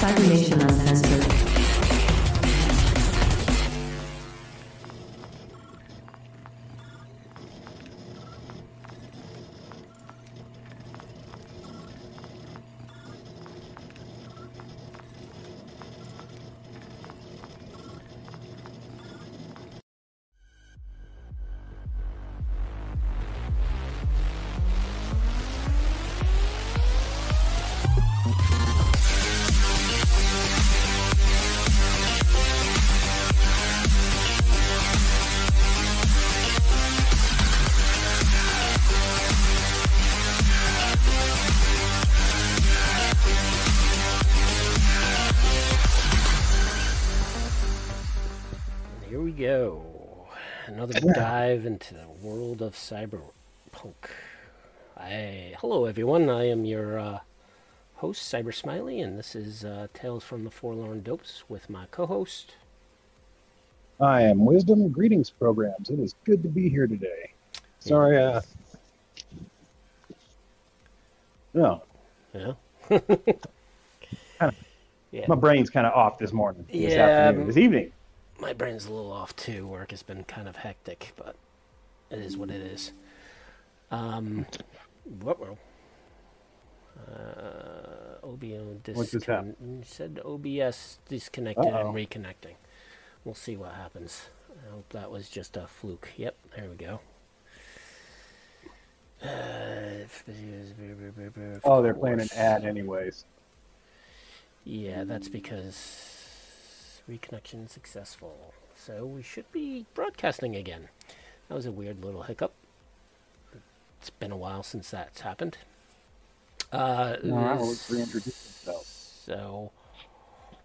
Cybernation. Dive into the world of cyberpunk. I hello everyone. I am your uh, host Cybersmily, and this is uh, Tales from the Forlorn Dopes with my co-host. I am Wisdom Greetings Programs. It is good to be here today. Sorry, uh, no, Yeah. Kinda. yeah. my brain's kind of off this morning, this Yeah, afternoon, this evening. My brain's a little off too. Work has been kind of hectic, but it is what it is. Um, what will? Uh, OBO What just happened? discon- said OBS disconnected Uh-oh. and reconnecting. We'll see what happens. I hope that was just a fluke. Yep, there we go. Uh, Oh, they're playing an ad anyways. Yeah, that's because reconnection successful. So we should be broadcasting again. That was a weird little hiccup. It's been a while since that's happened. Uh, right, well, this- let's itself. So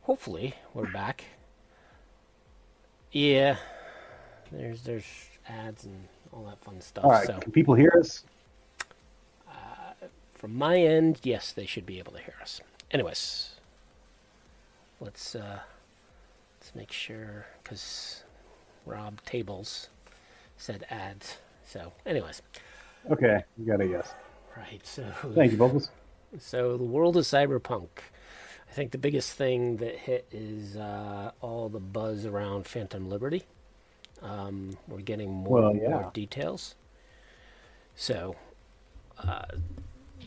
hopefully we're back. Yeah, there's there's ads and all that fun stuff. All right, So can people hear us? from my end, yes, they should be able to hear us. Anyways, let's uh, let's make sure because Rob Tables said ads. So, anyways, Okay, you got a yes. right. So, Thank you, vocals. so the world of cyberpunk. I think the biggest thing that hit is uh, all the buzz around Phantom Liberty. Um, we're getting more Well, and more yeah. details. So,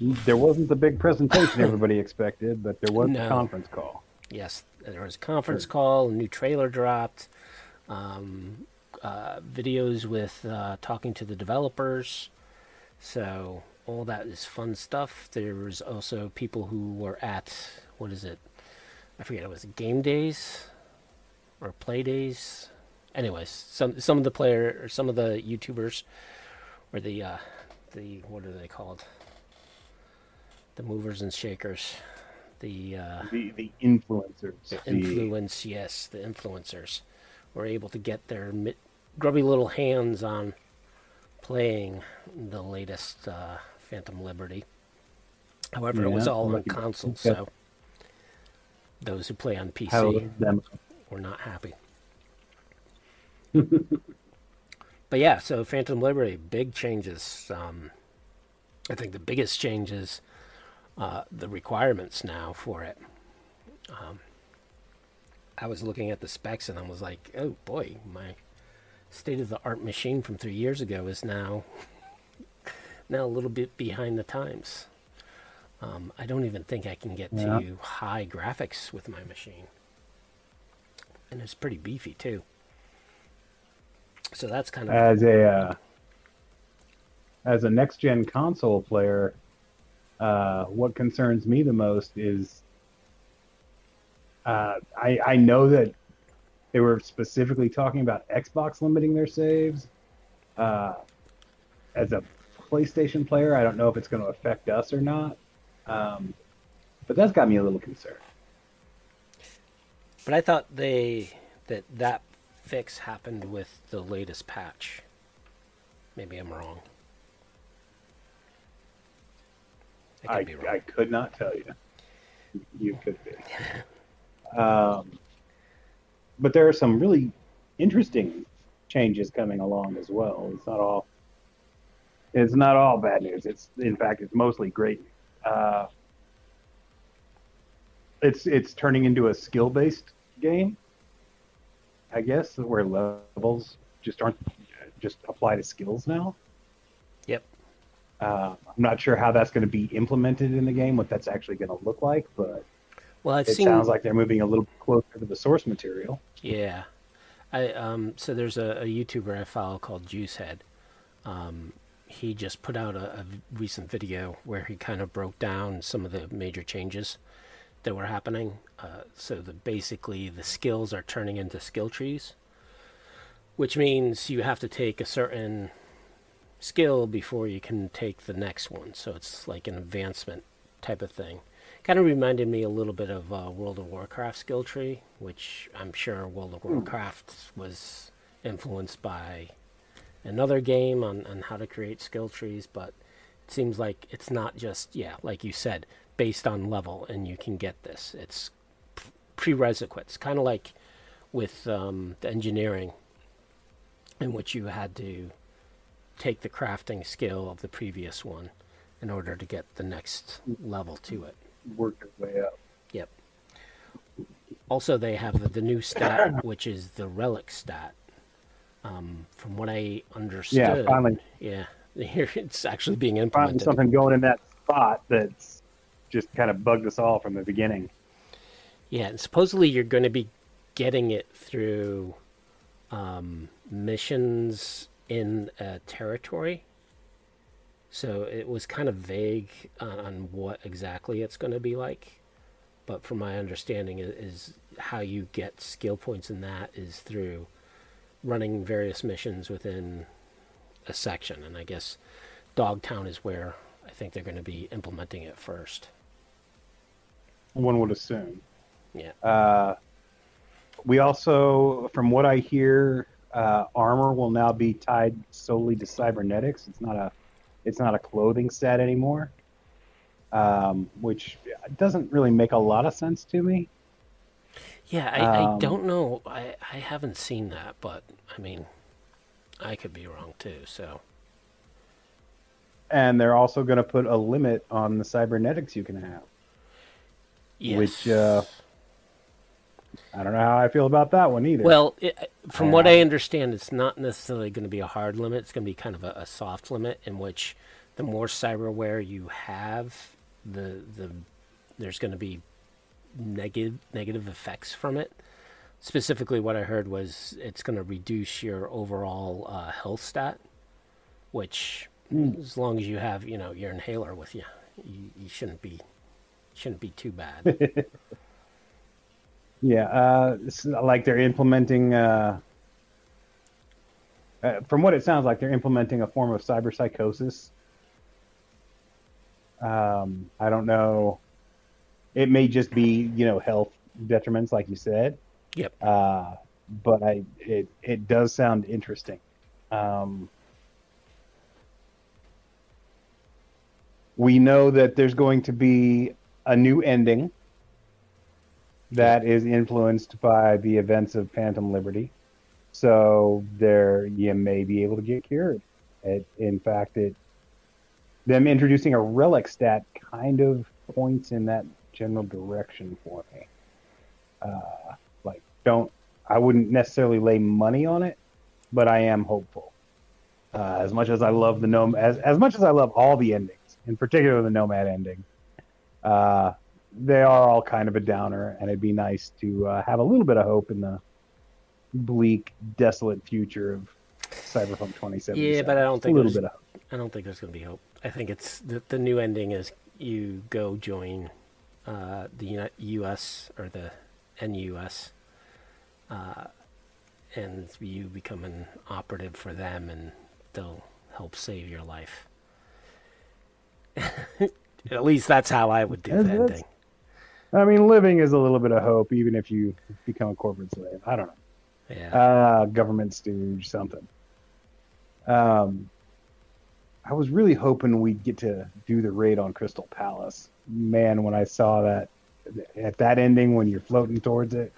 There wasn't the big presentation everybody expected, but there was No. a conference call. Yes, there was a conference call, a new trailer dropped, um, uh, videos with uh, talking to the developers. So all that is fun stuff. There was also people who were at what is it? I forget. It was game days or play days. Anyways, some some of the player or some of the YouTubers or the uh, the what are they called? The movers and shakers. The uh, The the influencers. the the- yes, the influencers were able to get their mi- grubby little hands on playing the latest uh, Phantom Liberty. However, it was all on console, okay. so those who play on PC were not happy. but yeah, so Phantom Liberty, big changes. Um, I think the biggest change is uh, the requirements now for it. Um, I was looking at the specs and I was like, oh boy, my state of the art machine from three years ago is now now a little bit behind the times. Um, I don't even think I can get Yeah. to high graphics with my machine, and it's pretty beefy too. So that's kind of as a uh, as a next gen console player, uh, what concerns me the most is uh, I I know that they were specifically talking about Xbox limiting their saves. Uh, as a PlayStation player, I don't know if it's going to affect us or not, um, but that's got me a little concerned. But I thought they that that fix happened with the latest patch. Maybe I'm wrong. I I, could be wrong. I could not tell you. You could be. Um, but there are some really interesting changes coming along as well. It's not all. It's not all bad news. It's in fact it's mostly great. Uh, it's it's turning into a skill based game. I guess where levels just aren't just apply to skills now. Uh, I'm not sure how that's going to be implemented in the game, what that's actually going to look like, but Well, I've it seen. sounds like they're moving a little closer to the source material. Yeah, I um. So there's a, a YouTuber I follow called Juicehead. Um, he just put out a, a recent video where he kind of broke down some of the major changes that were happening. Uh, so the basically the skills are turning into skill trees, which means you have to take a certain skill before you can take the next one. So it's like an advancement type of thing. Kind of reminded me a little bit of uh, World of Warcraft skill tree, which I'm sure World of Warcraft was influenced by another game on, on how to create skill trees, but it seems like it's not just, yeah, like you said, based on level, and you can get this. It's prerequisites, kind of like with um, the engineering, in which you had to take the crafting skill of the previous one in order to get the next level to it. Work your way up. Yep. Also, they have the, new stat, which is the relic stat. Um, from what I understood, Yeah, finally yeah, here it's actually being implemented. something going in that spot that's just kind of bugged us all from the beginning. Yeah, and supposedly you're going to be getting it through um, missions in a territory. So it was kind of vague on, on what exactly it's going to be like. But from my understanding, is, is how you get skill points in that is through running various missions within a section. And I guess Dogtown is where I think they're going to be implementing it first. One would assume. Yeah. Uh, we also, from what I hear, uh, armor will now be tied solely to cybernetics. It's not a, it's not a clothing set anymore, um, which doesn't really make a lot of sense to me. Yeah, I, I Um, don't know. I, I haven't seen that, but I mean, I could be wrong too. So And they're also going to put a limit on the cybernetics you can have. yes. Which, uh, I don't know how I feel about that one either. well, it, from what I Um, understand, it's not necessarily going to be a hard limit. It's going to be kind of a, a soft limit in which the more cyberware you have, the the there's going to be negative negative effects from it. Specifically, what I heard was it's going to reduce your overall uh, health stat, which Hmm. as long as you have you know your inhaler with you, you, you shouldn't be shouldn't be too bad. Yeah, uh, like they're implementing. Uh, uh, from what it sounds like, they're implementing a form of cyber psychosis. Um, I don't know. It may just be, you know, health detriments, like you said. yep. Uh, but I, it, it does sound interesting. Um, we know that there's going to be a new ending that is influenced by the events of Phantom Liberty. So there, you may be able to get cured. It, in fact, it them introducing a relic stat kind of points in that general direction for me. Uh, like, don't I wouldn't necessarily lay money on it, but I am hopeful. Uh, as much as I love the gnome, as as much as I love all the endings, in particular the nomad ending, uh, they are all kind of a downer, and it'd be nice to uh, have a little bit of hope in the bleak, desolate future of Cyberpunk 2077. Yeah, but I don't think a little there's- bit of hope. I don't think there's going to be hope. I think it's the, the new ending is you go join uh, the U.S. or the NUS, uh, and you become an operative for them, and they'll help save your life. At least that's how I would do That's- the ending. I mean, living is a little bit of hope, even if you become a corporate slave. I don't know. Yeah. uh, government stooge, something. Um, I was really hoping we'd get to do the raid on Crystal Palace. Man, when I saw that at that ending, when you're floating towards it,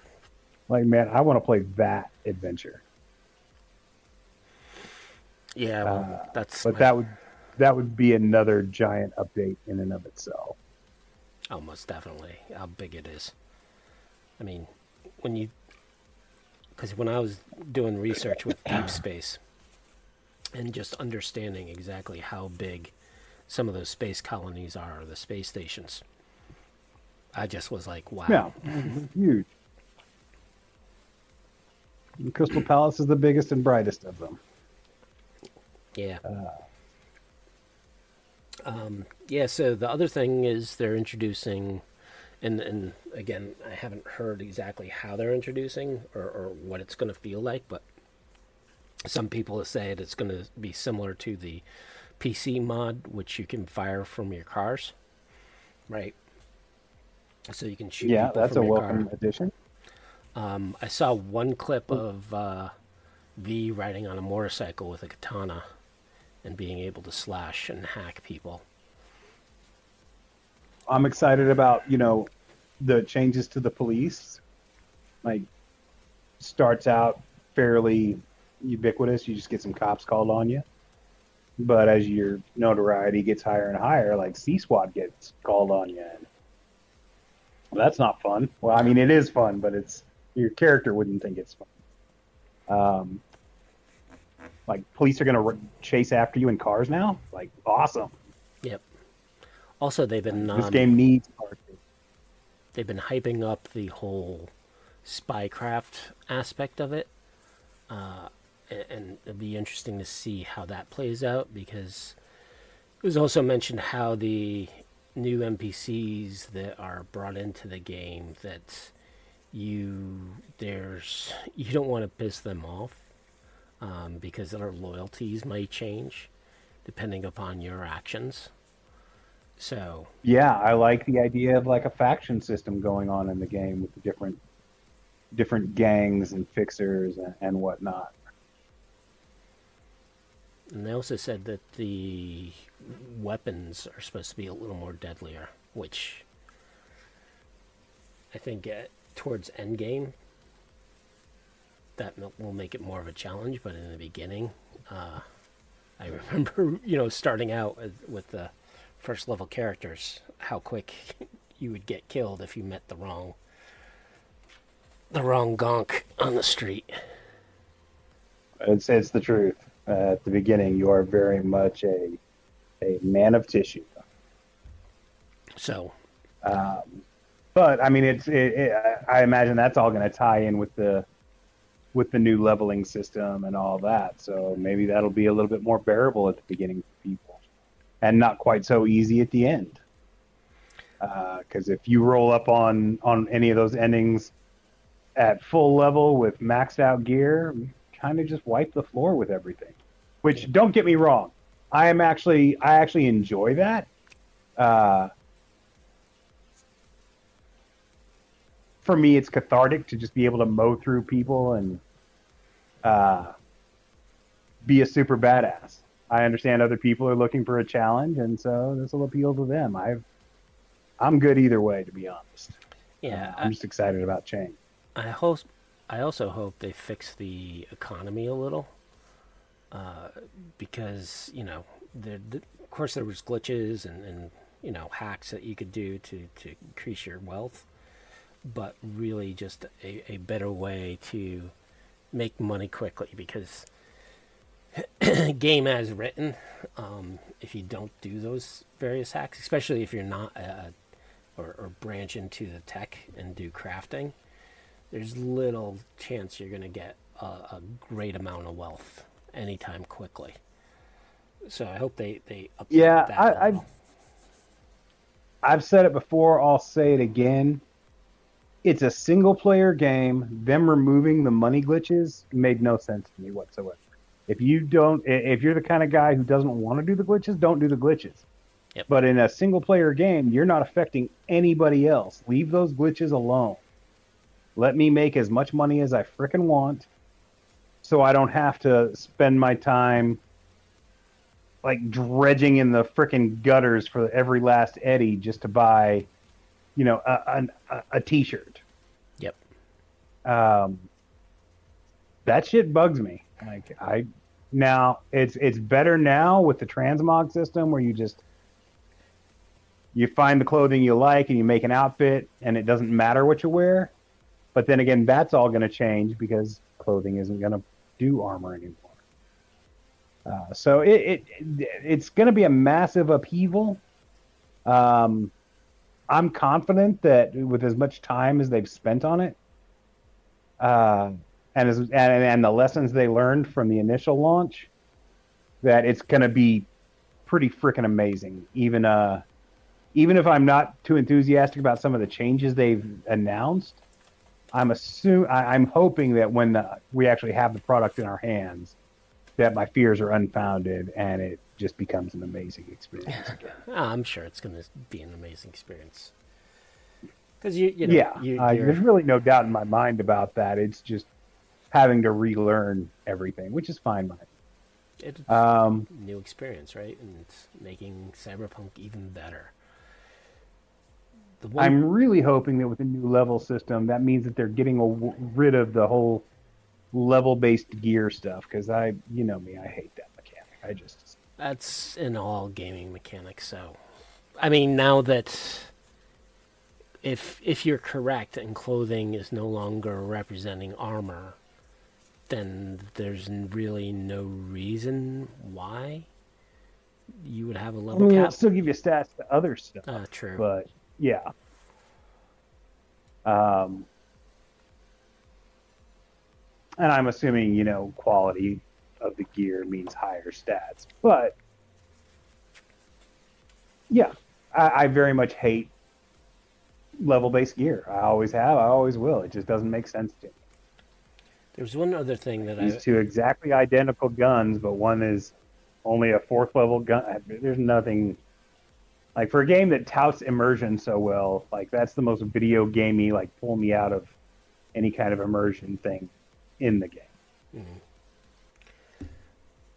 like, man, I want to play that adventure. yeah. Well, uh, that's. But my- that would that would be another giant update in and of itself. Almost definitely how big it is. I mean, when you because when I was doing research with deep space and just understanding exactly how big some of those space colonies are, the space stations, I just was like, wow. Yeah, huge. And Crystal Palace is the biggest and brightest of them. Yeah. Uh, Um, yeah. So the other thing is they're introducing, and and again, I haven't heard exactly how they're introducing or, or what it's going to feel like, but some people have said it's going to be similar to the PC mod, which you can fire from your cars, right? So you can shoot. Yeah, that's a welcome car. addition. Um, I saw one clip of uh, V riding on a motorcycle with a katana and being able to slash and hack people. I'm excited about you know the changes to the police. Like starts out fairly ubiquitous. You just get some cops called on you. But as your notoriety gets higher and higher, like C SWAT gets called on you, and well, that's not fun. Well, I mean, it is fun, but it's your character wouldn't think it's fun. Um, like police are gonna r- chase after you in cars now. Like awesome. Yep. Also, they've been This um, game needs they've been hyping up the whole spycraft aspect of it, uh, and it'll be interesting to see how that plays out because it was also mentioned how the new NPCs that are brought into the game that you there's you don't want to piss them off um, because their loyalties might change depending upon your actions. So Yeah, I like the idea of like a faction system going on in the game with the different different gangs and fixers and, and whatnot. And they also said that the weapons are supposed to be a little more deadlier, which I think uh, towards endgame that will make it more of a challenge. But in the beginning, uh, I remember you know starting out with, with the first level characters, how quick you would get killed if you met the wrong the wrong gonk on the street. It's it's the truth. Uh, at the beginning, you are very much a a man of tissue. So Um, but I mean, it's it, it, I imagine that's all going to tie in with the with the new leveling system and all that. So maybe that'll be a little bit more bearable at the beginning for people, and not quite so easy at the end. Because if you roll up on on any of those endings at full level with maxed out gear, kind of just wipe the floor with everything. Which don't get me wrong, I am actually I actually enjoy that. Uh, for me, it's cathartic to just be able to mow through people and uh, be a super badass. I understand other people are looking for a challenge, and so this will appeal to them. I've, I'm good either way, to be honest. yeah, Uh, I'm just excited about change. I hope. I also hope they fix the economy a little, uh, because you know, there, th of course, there was glitches and, and you know hacks that you could do to to increase your wealth, but really just a, a better way to make money quickly because game as written, um, if you don't do those various hacks, especially if you're not uh, or, or branch into the tech and do crafting, there's little chance you're going to get a, a great amount of wealth anytime quickly. So I hope they they Yeah, that I, I, level. I've said it before. I'll say it again. It's a single player game. Them removing the money glitches made no sense to me whatsoever. If you don't, if you're the kind of guy who doesn't want to do the glitches, don't do the glitches. Yep. But in a single player game, you're not affecting anybody else. Leave those glitches alone. Let me make as much money as I frickin' want so I don't have to spend my time like dredging in the frickin' gutters for every last Eddie just to buy, you know, a, a, a t-shirt. Yep. Um, that shit bugs me. Like I now it's it's better now with the transmog system where you just you find the clothing you like and you make an outfit, and it doesn't matter what you wear. But then again, that's all going to change because clothing isn't going to do armor anymore. Uh, so it, it it's going to be a massive upheaval. Um, I'm confident that with as much time as they've spent on it, uh, and as and, and the lessons they learned from the initial launch, that it's going to be pretty freaking amazing. Even uh, even if I'm not too enthusiastic about some of the changes they've announced, I'm assume I, am hoping that when the, we actually have the product in our hands, that my fears are unfounded and it just becomes an amazing experience. oh, I'm sure it's going to be an amazing experience. Because you, you know, yeah, you, uh, there's really no doubt in my mind about that. It's just having to relearn everything, which is fine by It's um, new experience, right? And it's making Cyberpunk even better. One... I'm really hoping that with the new level system, that means that they're getting a, rid of the whole level-based gear stuff. Because I, you know me, I hate that mechanic. I just that's in all gaming mechanics. So, I mean, now that if if you're correct and clothing is no longer representing armor, then there's really no reason why you would have a level I mean, cap. still give you stats to other stuff. Uh, true. But yeah. Um, and I'm assuming you know quality of the gear means higher stats, but yeah, I, I very much hate level-based gear. I always have. I always will. It just doesn't make sense to me. There's one other thing that These I... two exactly identical guns, but one is only a fourth level gun. There's nothing like for a game that touts immersion so well, like that's the most video gamey, like pull me out of any kind of immersion thing in the game. Mm-hmm.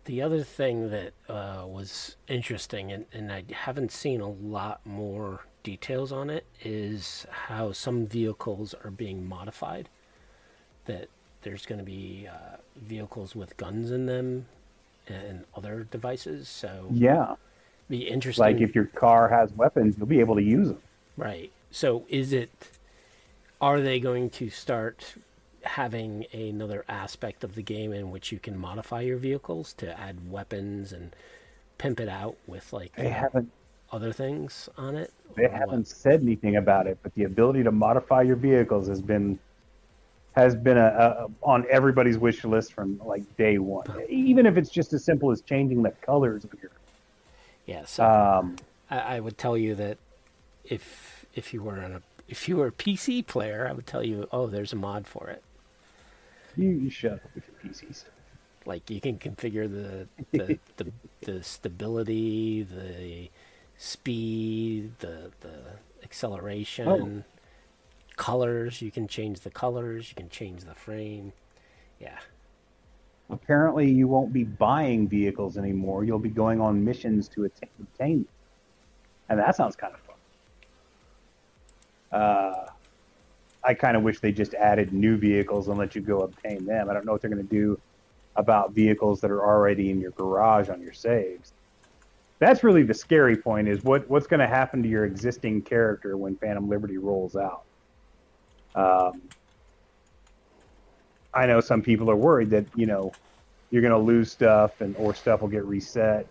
The other thing that uh, was interesting, and, and I haven't seen a lot more details on it, is how some vehicles are being modified. That there's going to be uh, vehicles with guns in them and other devices. So yeah, be interesting. Like if your car has weapons, you'll be able to use them. Right. So is it? Are they going to start having another aspect of the game in which you can modify your vehicles to add weapons and pimp it out with like they haven't other things on it? They haven't what? said anything about it, but the ability to modify your vehicles has been has been a, a, on everybody's wish list from like day one. Even if it's just as simple as changing the colors of your yeah, so um, I, I, would tell you that if if you were on a if you were a PC player, I would tell you, oh, there's a mod for it. You, shut up with your PCs. Like you can configure the the, the, the stability, the speed, the the acceleration, oh. colors. You can change the colors. You can change the frame. Yeah apparently you won't be buying vehicles anymore. You'll be going on missions to obtain them. And that sounds kind of fun. Uh, I kind of wish they just added new vehicles and let you go obtain them. I don't know what they're going to do about vehicles that are already in your garage on your saves. That's really the scary point is what, what's going to happen to your existing character when Phantom Liberty rolls out. Um, I know some people are worried that you know you're going to lose stuff and or stuff will get reset.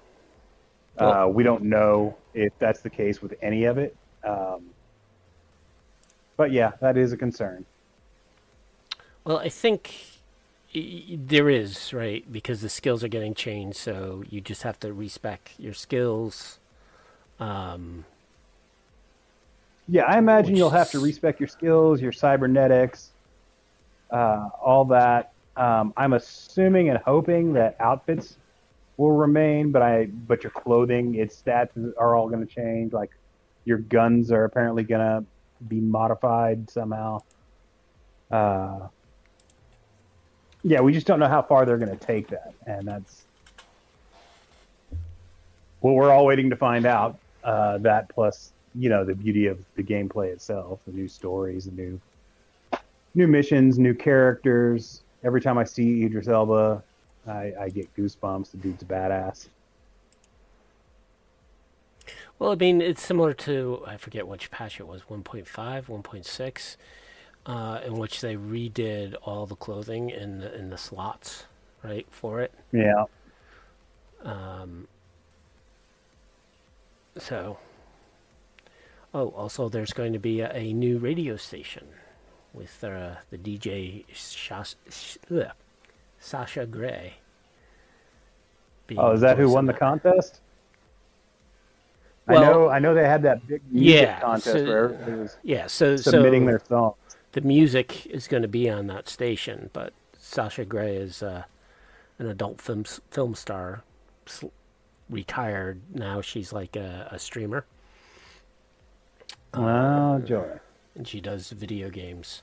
Well, uh, we don't know if that's the case with any of it. Um, but yeah, that is a concern. Well, I think there is right because the skills are getting changed, so you just have to respec your skills. Um, yeah, I imagine you'll have to respec your skills, your cybernetics, uh, all that. Um, I'm assuming and hoping that outfits will remain, but I but your clothing, its stats are all going to change. Like your guns are apparently going to be modified somehow. Uh, yeah, we just don't know how far they're going to take that, and that's well, we're all waiting to find out. Uh, that plus, you know, the beauty of the gameplay itself, the new stories, the new new missions, new characters. Every time I see Idris Elba, I, I get goosebumps. The dude's badass. Well, I mean, it's similar to I forget which patch it was, 1.5, 1.6, uh, in which they redid all the clothing in the, in the slots, right, for it. Yeah. Um, so, oh, also there's going to be a, a new radio station with uh, the DJ Shas- Sh- Sasha Grey. Oh, is that who won the that. Contest? I know. I know they had that big music Yeah, contest so- where everybody was Yeah, so submitting so their songs. the music is going to be on that station, but Sasha Grey is uh, an adult film film star, retired now. She's like a, a streamer, Oh, joy. and she does video games.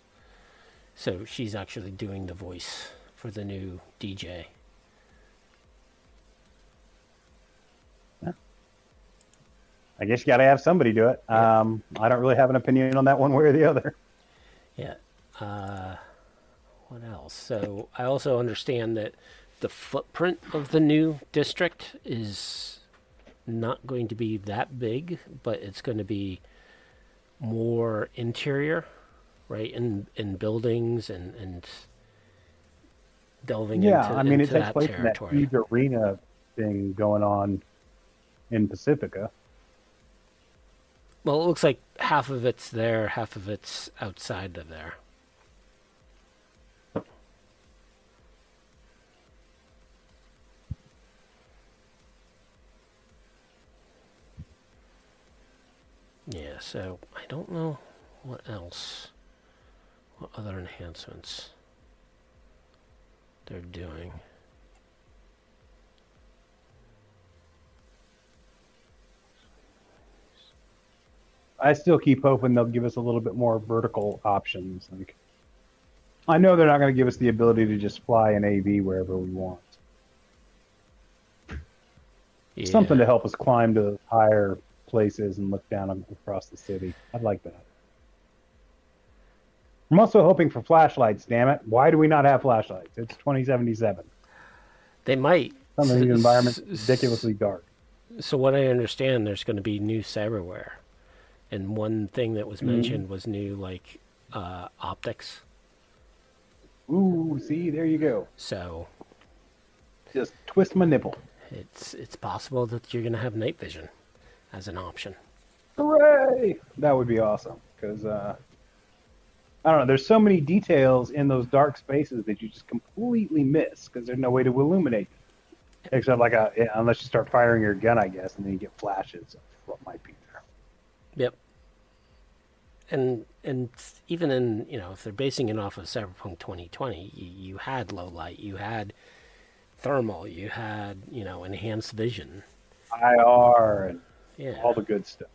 So she's actually doing the voice for the new DJ. I guess you got to have somebody do it. Um, I don't really have an opinion on that one way or the other. Yeah. Uh, what else? So I also understand that the footprint of the new district is not going to be that big, but it's going to be more interior, right? In in buildings and and delving Yeah, into, I mean, it takes that place in that huge arena thing going on in Pacifica. Well, it looks like half of it's there, half of it's outside of there. Yeah, so I don't know what else, what other enhancements they're doing. I still keep hoping they'll give us a little bit more vertical options. Like, I know they're not going to give us the ability to just fly an AV wherever we want. Yeah. Something to help us climb to higher places and look down across the city. I'd like that. I'm also hoping for flashlights. Damn it! Why do we not have flashlights? It's 2077. They might. Some of these environments ridiculously dark. So what I understand, there's going to be new cyberware, and one thing that was mentioned was new like uh, optics. Ooh, see, there you go. So Just twist my nipple. it's it's possible that you're going to have night vision as an option. Hooray! That would be awesome because uh, I don't know. There's so many details in those dark spaces that you just completely miss because there's no way to illuminate, them. except like a unless you start firing your gun, I guess, and then you get flashes of what might be. Yep. And and even in you know if they're basing it off of Cyberpunk 2020, you, you had low light, you had thermal, you had you know enhanced vision. IR and Yeah. all the good stuff.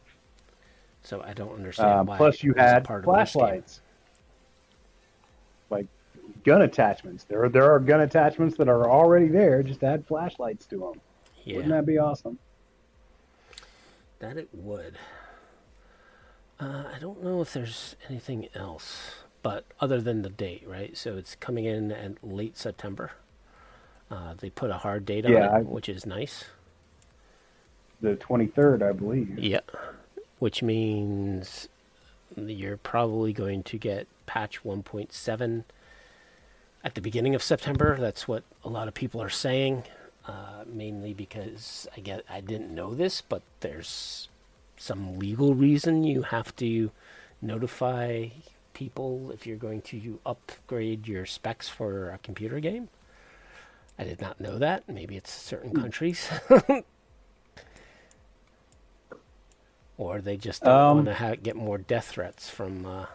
so I don't understand Um, why. plus, you had flashlights, like gun attachments. There are there are gun attachments that are already there. Just add flashlights to them. Yeah. Wouldn't that be awesome? That it would. Uh, I don't know if there's anything else, but other than the date, right? So it's coming in at late September. Uh, they put a hard date on it, I- which is nice. The 23rd, I believe. Yeah, which means you're probably going to get patch 1.7 at the beginning of September. That's what a lot of people are saying, uh, mainly because I get I didn't know this, but there's some legal reason you have to notify people if you're going to upgrade your specs for a computer game. I did not know that. Maybe it's certain countries. or they just don't Um, want to ha- get more death threats from uh,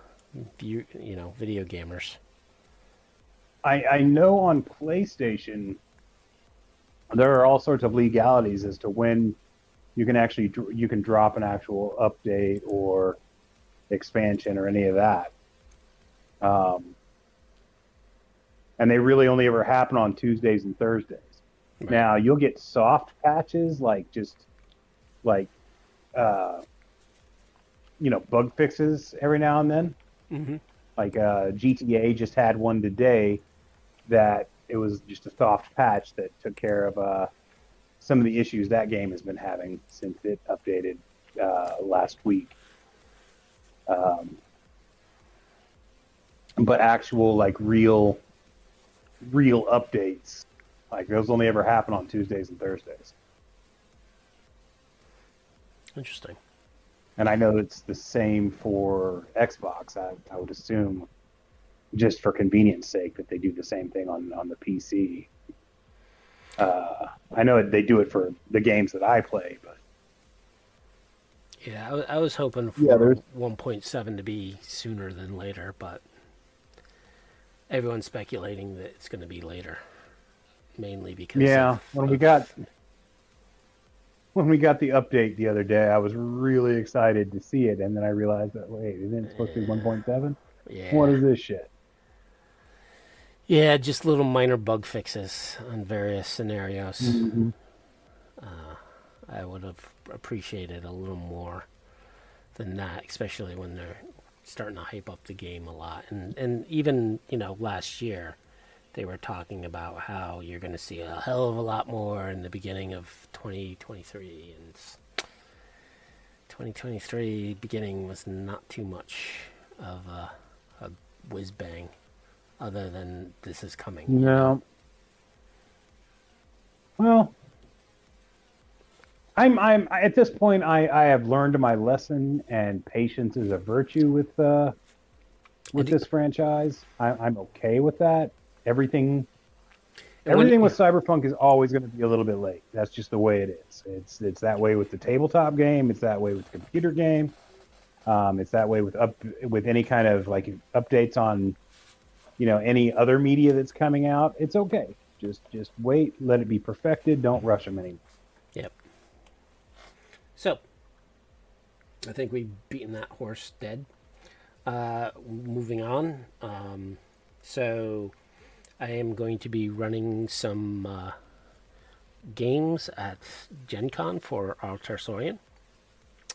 view, you know video gamers. I, I know on PlayStation there are all sorts of legalities as to when you can actually you can drop an actual update or expansion or any of that. Um, and they really only ever happen on Tuesdays and Thursdays. Right. Now you'll get soft patches like just like uh, you know bug fixes every now and then. hmm Like uh, GTA just had one today that it was just a soft patch that took care of uh, some of the issues that game has been having since it updated uh, last week. Um, but actual like real, real updates, like those only ever happen on Tuesdays and Thursdays. Interesting. And I know it's the same for Xbox. I, I would assume, just for convenience sake, that they do the same thing on on the PC. Uh, I know they do it for the games that I play, but Yeah, I, I was hoping for Yeah, 1.7 to be sooner than later, but everyone's speculating that it's going to be later, mainly because yeah, of- when we of- got when we got the update the other day, I was really excited to see it, and then I realized that wait, isn't it supposed to be 1.7? yeah, What is this shit? Yeah, just little minor bug fixes on various scenarios. Mm-hmm. Uh, I would have appreciated a little more than that, especially when they're starting to hype up the game a lot. And and even you know last year, they were talking about how you're going to see a hell of a lot more in the beginning of 2023, and 2023 beginning was not too much of a, a whiz bang, other than this is coming. No. Well, I'm I'm at this point I I have learned my lesson, and patience is a virtue with uh with this franchise. I, I'm okay with that. Everything everything with Cyberpunk is always going to be a little bit late. That's just the way it is. It's it's that way with the tabletop game. It's that way with the computer game. Um, it's that way with up with any kind of like updates on, you know, any other media that's coming out. It's okay. Just just wait. Let it be perfected. Don't rush them anymore. Yep. So, I think we've beaten that horse dead. Uh, moving on. Um, so, I am going to be running some uh, games at Gen Con for R. Talsorian.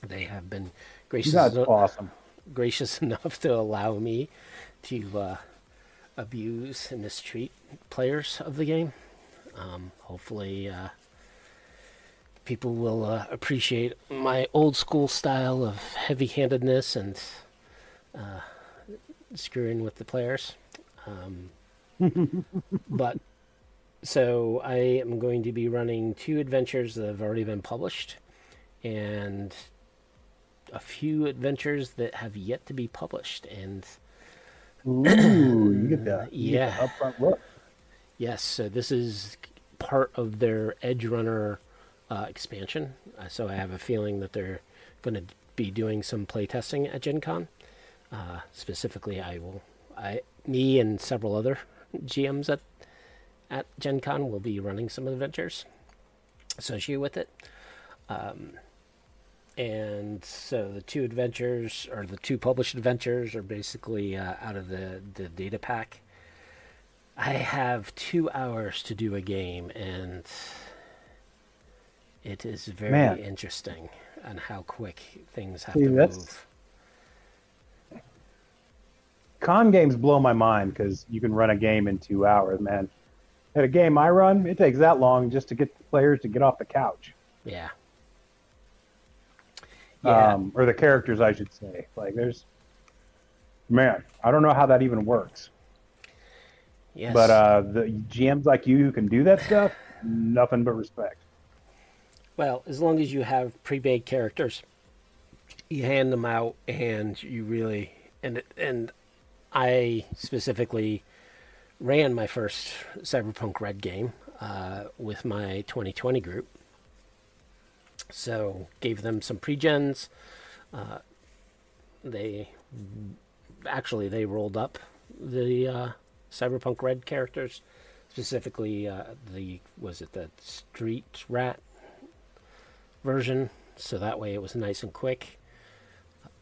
They have been gracious, That's eno- awesome. gracious enough to allow me to uh, abuse and mistreat players of the game. Um, hopefully, uh, people will uh, appreciate my old school style of heavy handedness and uh, screwing with the players. Um, but so I am going to be running two adventures that have already been published and a few adventures that have yet to be published. And Ooh, you get that. get Yeah. the upfront look. Yes, so this is part of their Edge Runner uh, expansion. Uh, so I have a feeling that they're going to be doing some playtesting at Gen Con. Uh, specifically, I will, I, me and several other GMs at at Gen Con will be running some adventures associated with it. Um, and so the two adventures, or the two published adventures, are basically uh, out of the, the data pack. I have two hours to do a game, and it is very Man. interesting on how quick things have See, to move. Con games blow my mind because you can run a game in two hours, man. At a game I run, it takes that long just to get the players to get off the couch. Yeah. Yeah. um, or the characters, I should say. Like, there's, man, I don't know how that even works. yes. But uh, the GMs like you who can do that stuff, nothing but respect. Well, as long as you have pre-made characters, you hand them out, and you really and and I specifically ran my first Cyberpunk Red game uh, with my 2020 group, so gave them some pre-gens. Uh, they actually they rolled up the uh, Cyberpunk Red characters, specifically uh, the was it the Street Rat version, so that way it was nice and quick.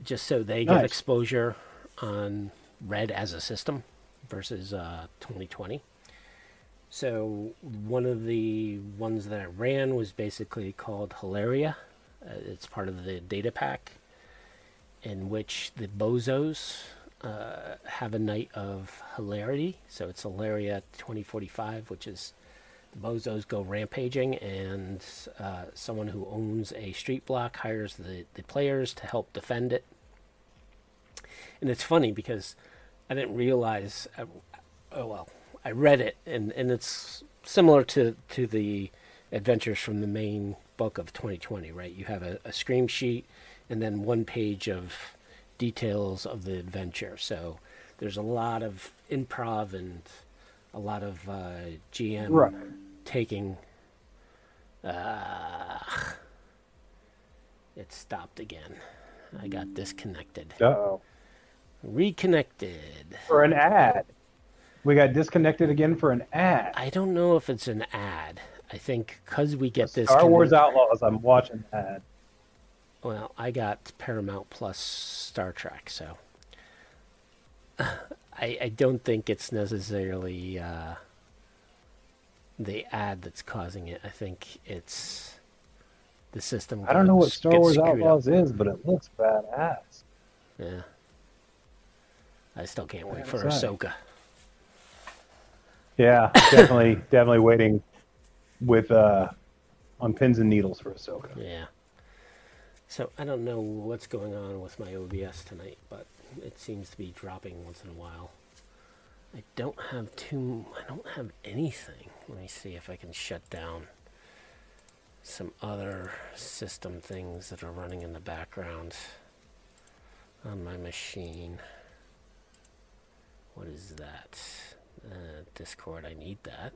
Just so they get exposure on Red as a system versus uh, 2020. So one of the ones that I ran was basically called Hilaria. Uh, it's part of the data pack, in which the bozos uh, have a night of hilarity. So it's Hilaria 2045, which is the bozos go rampaging, and uh, someone who owns a street block hires the, the players to help defend it. And it's funny because I didn't realize. uh, oh well, I read it, and, and it's similar to to the adventures from the main book of 2020, right? You have a, a scream sheet, and then one page of details of the adventure. So there's a lot of improv and a lot of uh, GM Right. taking. Uh, it stopped again. I got disconnected. Uh oh. Reconnected. For an ad. We got disconnected again for an ad. I don't know if it's an ad. I think because we get this. Star Wars Outlaws. I'm watching ad. Well, I got Paramount Plus Star Trek, so I, I don't think it's necessarily uh, the ad that's causing it. I think it's the system. I don't know what Star Wars screwed up. Outlaws is, but it looks badass. Yeah. I still can't wait for right. Yeah, definitely, definitely waiting with uh on pins and needles for Ahsoka. Yeah. So I don't know what's going on with my OBS tonight, but it seems to be dropping once in a while. I don't have too. I don't have anything. Let me see if I can shut down some other system things that are running in the background on my machine. What is that? Uh, Discord. I need that.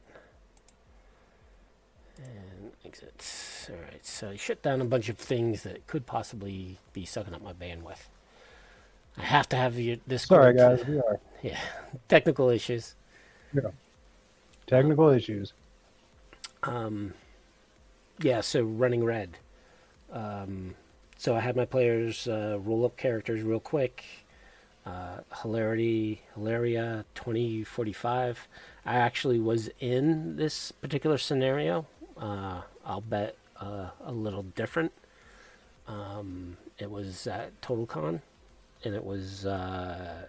And exit. Alright, so I shut down a bunch of things that could possibly be sucking up my bandwidth. I have to have your, Discord. Sorry, guys, we are Yeah, technical issues. Yeah, technical issues. Um, yeah, so running red. Um, so I had my players uh, roll up characters real quick. Uh, hilarity, Hilaria 2045. I actually was in this particular scenario. Uh, I'll bet uh, a little different. Um, it was at TotalCon, and it was uh,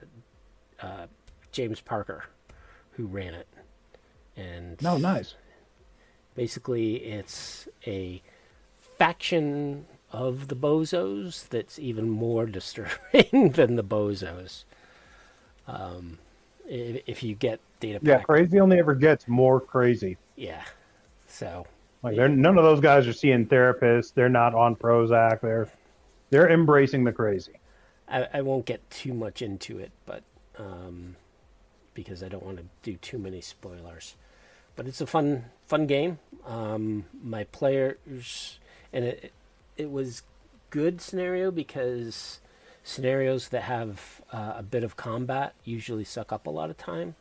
uh, James Parker who ran it. And No, nice. basically it's a faction of the bozos that's even more disturbing than the bozos um, if, if you get data Yeah, pack crazy only ever gets more crazy. yeah so Like they're none of those guys are seeing therapists. They're not on Prozac. They're they're embracing the crazy. I, I won't get too much into it but um, because i don't want to do too many spoilers but it's a fun fun game um, my players and it it was good scenario because scenarios that have uh, a bit of combat usually suck up a lot of time.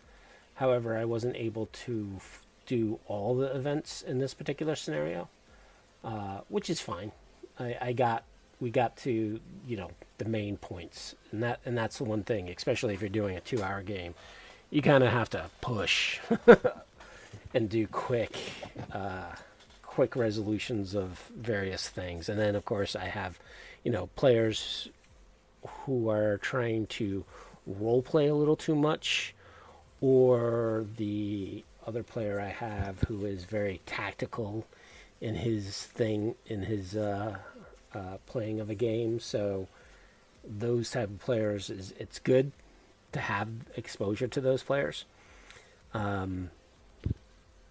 However i wasn't able to f- do all the events in this particular scenario uh, which is fine. I, I got we got to you know the main points and that and that's the one thing especially if you're doing a two hour game you kind of have to push and do quick uh, quick resolutions of various things. And then of course i have you know players who are trying to role play a little too much or the other player i have who is very tactical in his thing in his uh, uh, playing of a game. So those type of players is it's good to have exposure to those players. Um,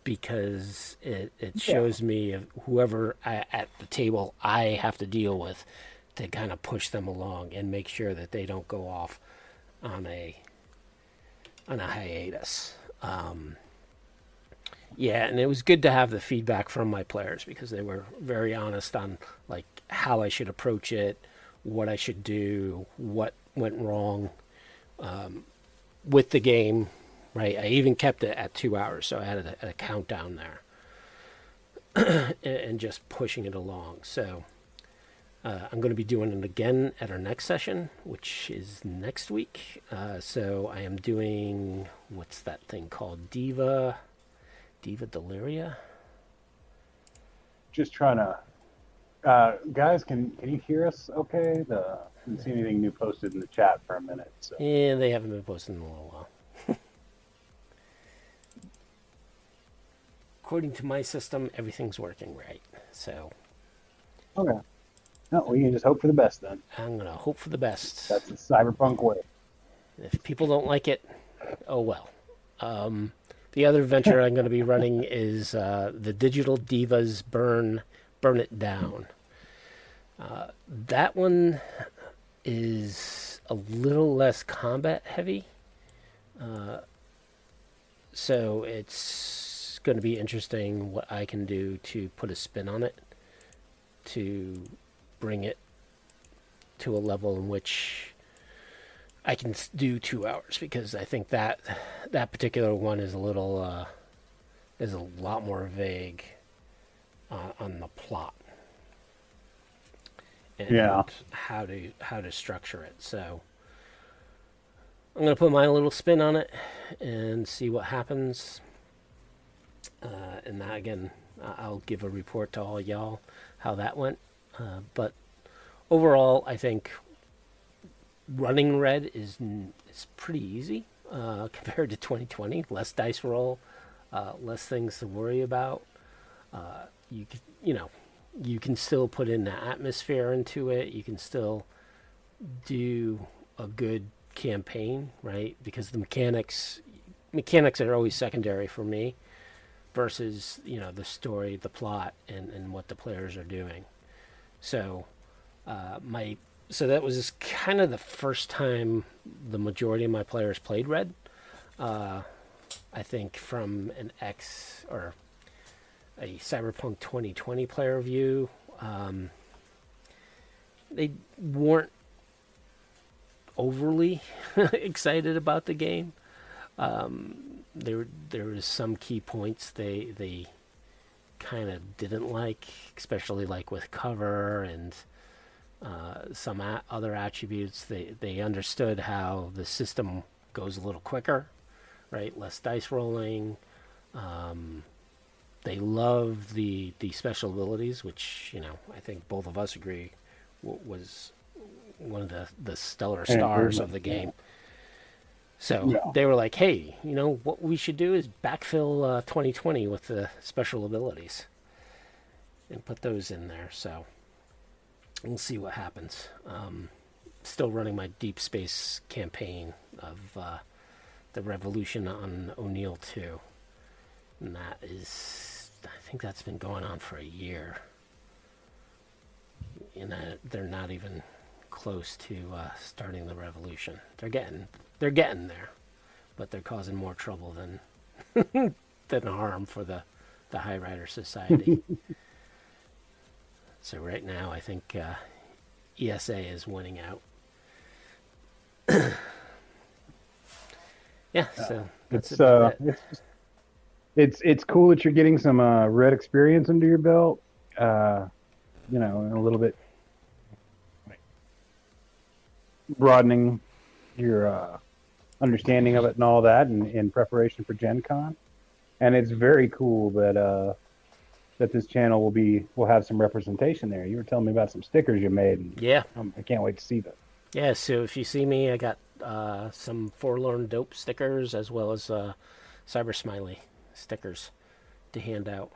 because it, it Yeah. shows me of whoever I, at the table I have to deal with to kind of push them along and make sure that they don't go off on a on a hiatus. Um, yeah, and it was good to have the feedback from my players because they were very honest on like how I should approach it, what I should do, what went wrong um, with the game. Right, I even kept it at two hours, so I had a, a countdown there, and, and just pushing it along. So uh, I'm going to be doing it again at our next session, which is next week. Uh, so I am doing what's that thing called? Diva, Diva Deliria. Just trying to. Uh, guys, can can you hear us? Okay. The didn't see anything new posted in the chat for a minute. So Yeah, they haven't been posting in a little while. According to my system, everything's working right. So Okay. No, we can just hope for the best then. I'm gonna hope for the best. That's the cyberpunk way. If people don't like it, oh well. Um, the other venture I'm going to be running is uh, the Digital Divas Burn Burn It Down. Uh, that one is a little less combat heavy, uh, so it's going to be interesting what I can do to put a spin on it to bring it to a level in which I can do two hours because I think that that particular one is a little uh, is a lot more vague uh, on the plot and Yeah. how to how to structure it. So I'm gonna put my little spin on it and see what happens. Uh, and that again, I'll give a report to all y'all how that went. Uh, but overall, I think running red is is pretty easy uh, compared to 2020. Less dice roll, uh, less things to worry about. Uh, you you know you can still put in the atmosphere into it. You can still do a good campaign, right? Because the mechanics mechanics are always secondary for me versus you know the story, the plot, and and what the players are doing. So uh, my so that was kind of the first time the majority of my players played red. Uh, I think from an X or a Cyberpunk 2020 player view, um, they weren't overly excited about the game. Um, there there was some key points they they kind of didn't like, especially like with cover and uh, some a- other attributes. They they understood how the system goes a little quicker, right? Less dice rolling. Um, they love the the special abilities, which you know I think both of us agree w- was one of the the stellar stars of the yeah. So Yeah. they were like, "Hey, you know what we should do is backfill uh, 2020 with the special abilities, and put those in there." So we'll see what happens. Um, still running my deep space campaign of uh, the revolution on O'Neill 2. And that is, I think that's been going on for a year. And that they're not even close to uh, starting the revolution. They're getting, they're getting there, but they're causing more trouble than than harm for the the High Rider Society. so right now, I think uh, ESA is winning out. yeah, so that's It's uh, it's just, it's it's cool that you're getting some uh, red experience under your belt. Uh, you know, a little bit broadening your uh, understanding of it and all that, in, in preparation for Gen Con. And it's very cool that uh, that this channel will be will have some representation there. You were telling me about some stickers you made, and Yeah, um, I can't wait to see them. yeah. So if you see me, I got uh, some forlorn dope stickers as well as uh, Cybersmily stickers to hand out.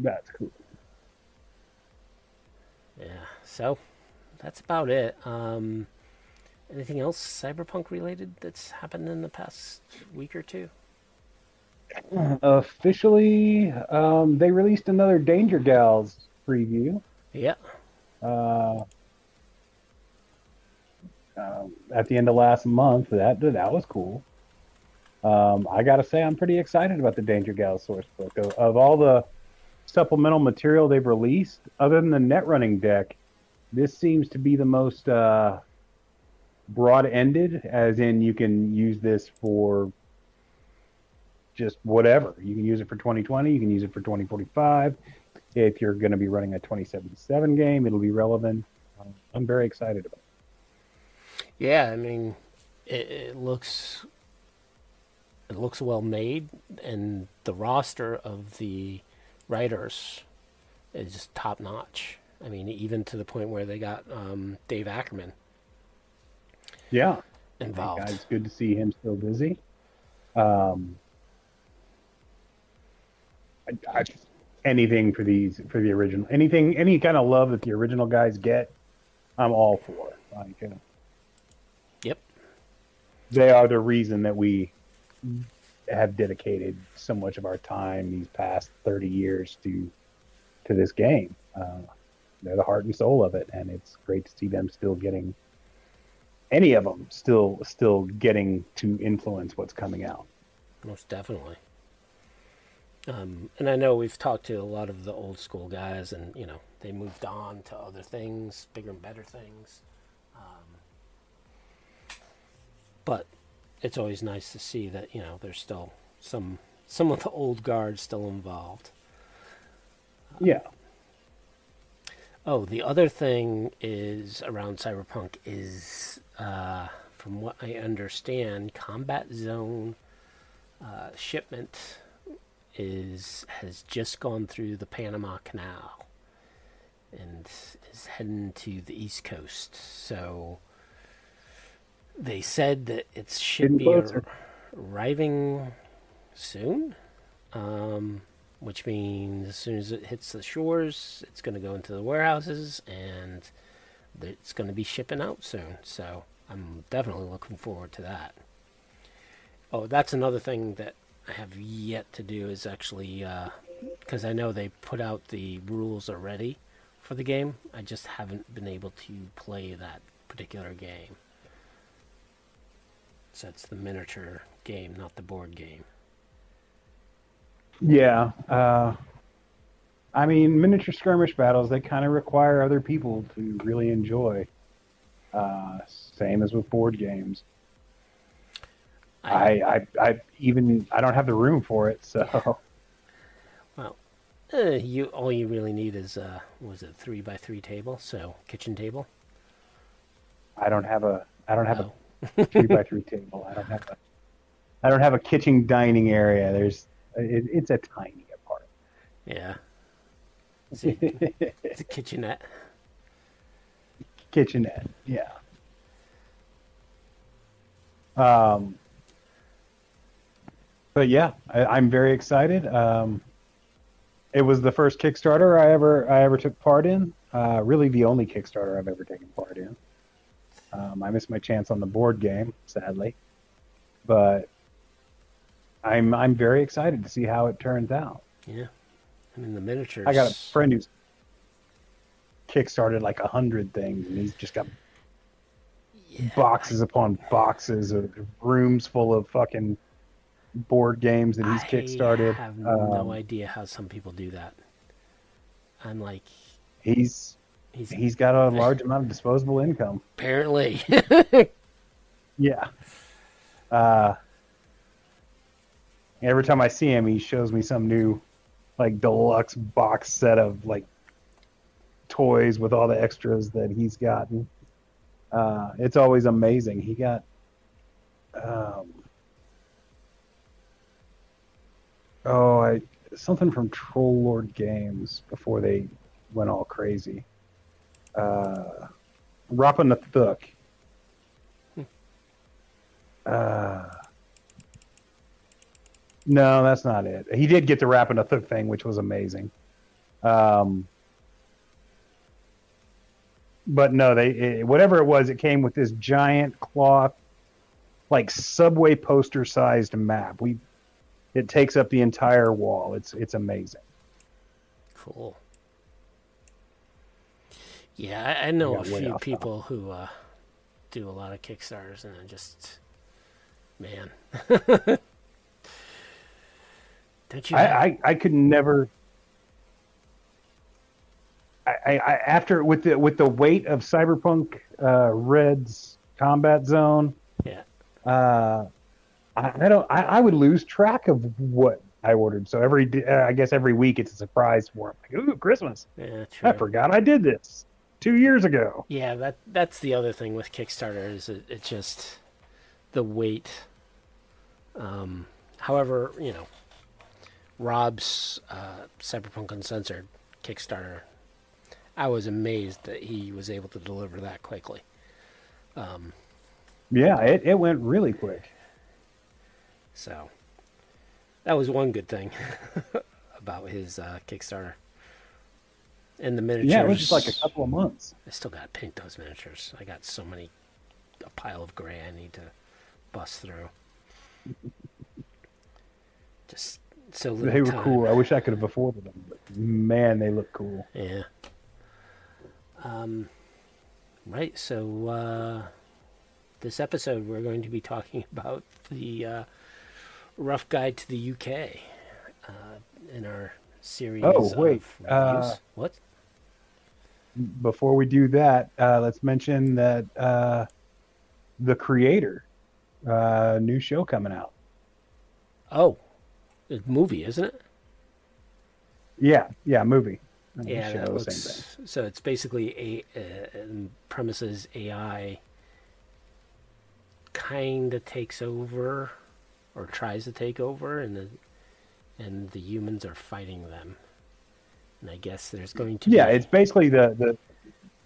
That's cool. Yeah. So that's about it. Um, anything else cyberpunk related that's happened in the past week or two? Officially, um, they released another Danger Gals preview Yeah. uh, um, at the end of last month. That that was cool. Um, I gotta say, I'm pretty excited about the Danger Gals source book. Of, of all the supplemental material they've released, other than the net running deck, this seems to be the most uh, broad-ended. As in, you can use this for just whatever. You can use it for 2020. You can use it for 2045. If you're going to be running a 2077 game, it'll be relevant. I'm very excited about it. Yeah. I mean, it, it looks it looks well made, and the roster of the writers is top notch. I mean, even to the point where they got um, Dave Ackerman Yeah. involved. Guys, good to see him still busy. Um, I, I, anything for these for the original, anything, any kind of love that the original guys get, I'm all for. Like, uh, Yep. they are the reason that we have dedicated so much of our time these past 30 years to to this game. Uh, they're the heart and soul of it, and it's great to see them still getting any of them still still getting to influence what's coming out. Most definitely. Um, and I know we've talked to a lot of the old school guys, and you know they moved on to other things, bigger and better things. Um, but it's always nice to see that you know there's still some some of the old guard still involved. Yeah, Oh, the other thing is around Cyberpunk is, uh, from what I understand, Combat Zone uh, shipment is has just gone through the Panama Canal and is heading to the East Coast. So they said that it should Getting be closer. arriving soon. Um, which means as soon as it hits the shores, it's going to go into the warehouses and it's going to be shipping out soon. So I'm definitely looking forward to that. Oh, that's another thing that I have yet to do is actually uh, because I know they put out the rules already for the game. I just haven't been able to play that particular game. So it's the miniature game, not the board game. Yeah. Uh, I mean, miniature skirmish battles they kind of require other people to really enjoy. Uh, same as with board games. I, I, I even I don't have the room for it, so Well, uh, you all you really need is uh, was it three by three table? So kitchen table. I don't have a I don't have Oh, a three by three table. I don't have a I don't have a kitchen dining area. There's it, it's a tiny apartment. yeah. See, it's a kitchenette. kitchenette. Yeah. Um, but yeah, I, I'm very excited. Um, it was the first Kickstarter I ever I ever took part in. Uh, really, the only Kickstarter I've ever taken part in. Um, I missed my chance on the board game, sadly, but I'm I'm very excited to see how it turns out. Yeah. I mean the miniatures. I got a friend who's kickstarted like a hundred things, and he's just got Yeah, boxes upon boxes of rooms full of fucking board games that he's I kickstarted. I have Um, no idea how some people do that. I'm like, He's he's he's got a large amount of disposable income. apparently. Yeah. Uh, every time I see him, he shows me some new, like deluxe box set of like toys with all the extras that he's gotten. Uh, it's always amazing. He got, um, oh, I something from Troll Lord Games before they went all crazy. Uh, Rappan Athuk. Uh, no, that's not it. He did get the Rappan Athuk thing, which was amazing. Um, but no, they it, whatever it was, it came with this giant cloth, like subway poster sized map. We it takes up the entire wall. It's it's amazing. cool. Yeah, I, I know a few people who uh, do a lot of Kickstarters, and I just, man, don't you? I, I, I could never. I, I, I after with the with the weight of Cyberpunk uh, Red's combat zone, yeah, uh, I, I don't. I, I would lose track of what I ordered. So every uh, I guess every week it's a surprise for him. Like, ooh, Christmas! yeah, I forgot I did this two years ago. Yeah, that that's the other thing with Kickstarter is it, it just the weight. Um, however, you know, Rob's uh, Cyberpunk Uncensored Kickstarter, I was amazed that he was able to deliver that quickly. Um, Yeah, it, it went really quick. so that was one good thing about his uh, Kickstarter. And the miniatures. Yeah, it was just like a couple of months. I still got to paint those miniatures. I got so many, a pile of gray I need to bust through. Just so They were time. cool. I wish I could have afforded them, but man, they look cool. Yeah. Um, right. So uh, this episode, we're going to be talking about the uh, rough guide to the UK uh, in our series. Oh, wait, of uh, reviews. what? Before we do that, uh, let's mention that uh, the creator, uh, new show coming out. Oh, movie, isn't it? Yeah, yeah, movie. Yeah, show, that same looks. So it's basically a uh, um, premises AI kind of takes over, or tries to take over, and the and the humans are fighting them. And I guess there's going to Yeah, be it's basically the, the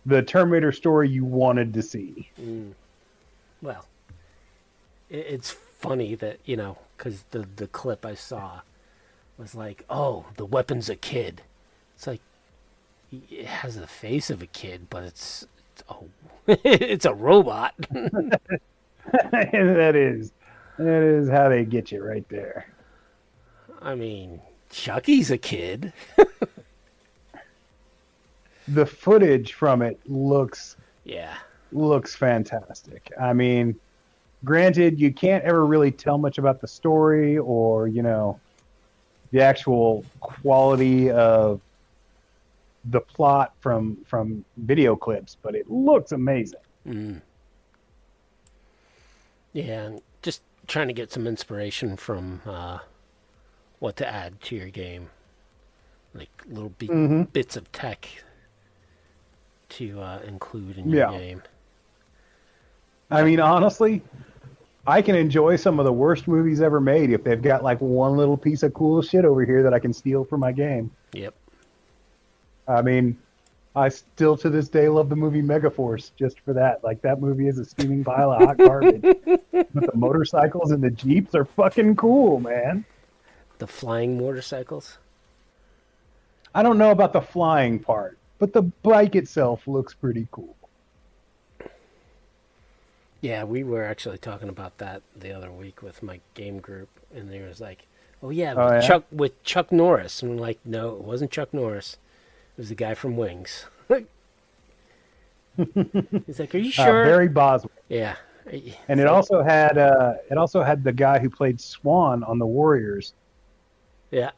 the Terminator story you wanted to see. Mm. well, it, it's funny that you know because the the clip I saw was like, oh, the weapon's a kid. It's like it has the face of a kid, but it's, it's oh, it's a robot. that is that is how they get you right there. I mean, Chucky's a kid. The footage from it looks Yeah, looks fantastic. I mean, granted, you can't ever really tell much about the story or, you know, the actual quality of the plot from from video clips, but it looks amazing. mm. yeah, just trying to get some inspiration from uh, what to add to your game, like little bi- Mhm. bits of tech to uh, include in your Yeah. game. I mean, honestly, I can enjoy some of the worst movies ever made if they've got like one little piece of cool shit over here that I can steal for my game. Yep. I mean, I still to this day love the movie Megaforce just for that. Like that movie is a steaming pile of hot garbage. but the motorcycles and the jeeps are fucking cool, man. The flying motorcycles. I don't know about the flying part, but the bike itself looks pretty cool. Yeah, we were actually talking about that the other week with my game group, and they was like, "Oh yeah, Oh, with yeah? Chuck with Chuck Norris," and I'm like, "No, it wasn't Chuck Norris. It was the guy from Wings." He's like, "Are you Uh, sure?" Barry Bostwick. Yeah. And it also had uh, it also had the guy who played Swan on the Warriors. Yeah.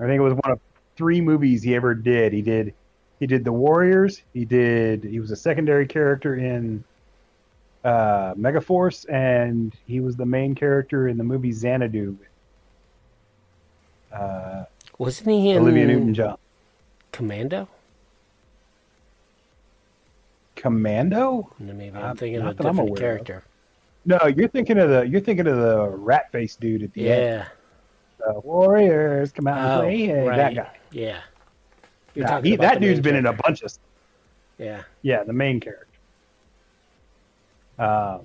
I think it was one of three movies he ever did. He did he did the Warriors. He did he was a secondary character in uh, Megaforce, and he was the main character in the movie Xanadu. Uh, Wasn't he in Olivia Newton-John. Commando? Commando? No, maybe Uh, I'm thinking of a different aware of. character. No, you're thinking of the you're thinking of the rat face dude at the end. Yeah. The Warriors come out and Oh, play. Hey, right. That guy. Yeah. You're Nah, talking he, about that dude's been in a bunch of Yeah. Yeah, the main character. Um,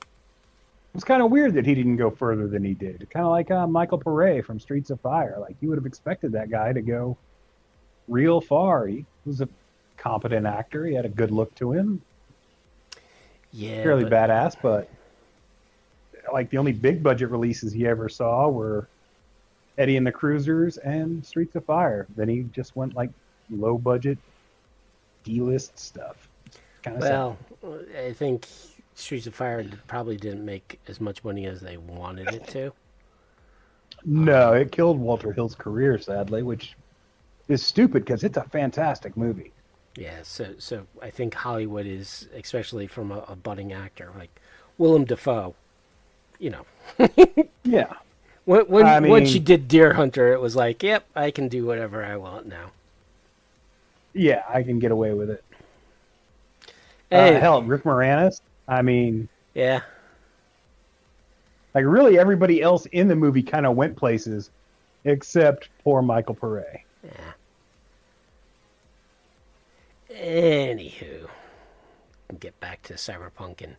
it was kind of weird that he didn't go further than he did. Kind of like uh, Michael Pare from Streets of Fire. Like you would have expected that guy to go real far. He was a competent actor. He had a good look to him. Yeah. Fairly but- badass, but like the only big budget releases he ever saw were Eddie and the Cruisers and Streets of Fire. Then he just went like low budget D-list stuff. Kind of Well, I think Streets of Fire probably didn't make as much money as they wanted it to. No, it killed Walter Hill's career, sadly, which is stupid because it's a fantastic movie. Yeah, so so I think Hollywood is, especially from a, a budding actor like Willem Dafoe. You know, Yeah. when when I once mean- you did Deer Hunter, it was like, yep, I can do whatever I want now. Yeah, I can get away with it. Hey, Uh, hell, Rick Moranis. I mean, yeah, like really everybody else in the movie kind of went places, except poor Michael Pare. yeah. Anywho, get back to Cyberpunk and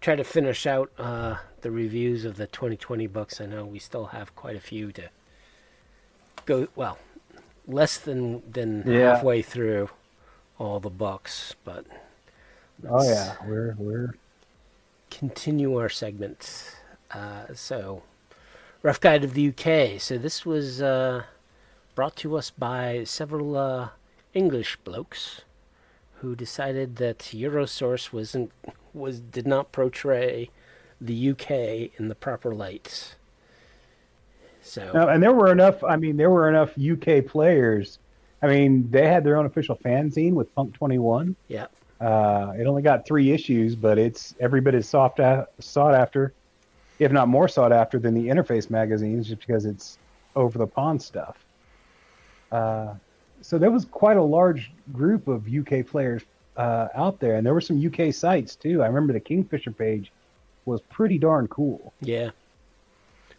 try to finish out uh, the reviews of the 2020 books. I know we still have quite a few to go well, less than than Yeah. halfway through all the books, but Oh yeah, we're we're continue our segment. Uh, so, Rough Guide of the UK. So this was uh, brought to us by several uh, English blokes who decided that Eurosource wasn't was did not portray the UK in the proper light. So No, and there were enough. I mean, there were enough UK players. I mean, they had their own official fanzine with Punk Twenty One. yeah, Uh, it only got three issues, but it's every bit as soft a- sought after, if not more sought after, than the interface magazines, just because it's over the pond stuff. Uh, so there was quite a large group of UK players uh, out there, and there were some UK sites too. I remember the Kingfisher page was pretty darn cool. yeah.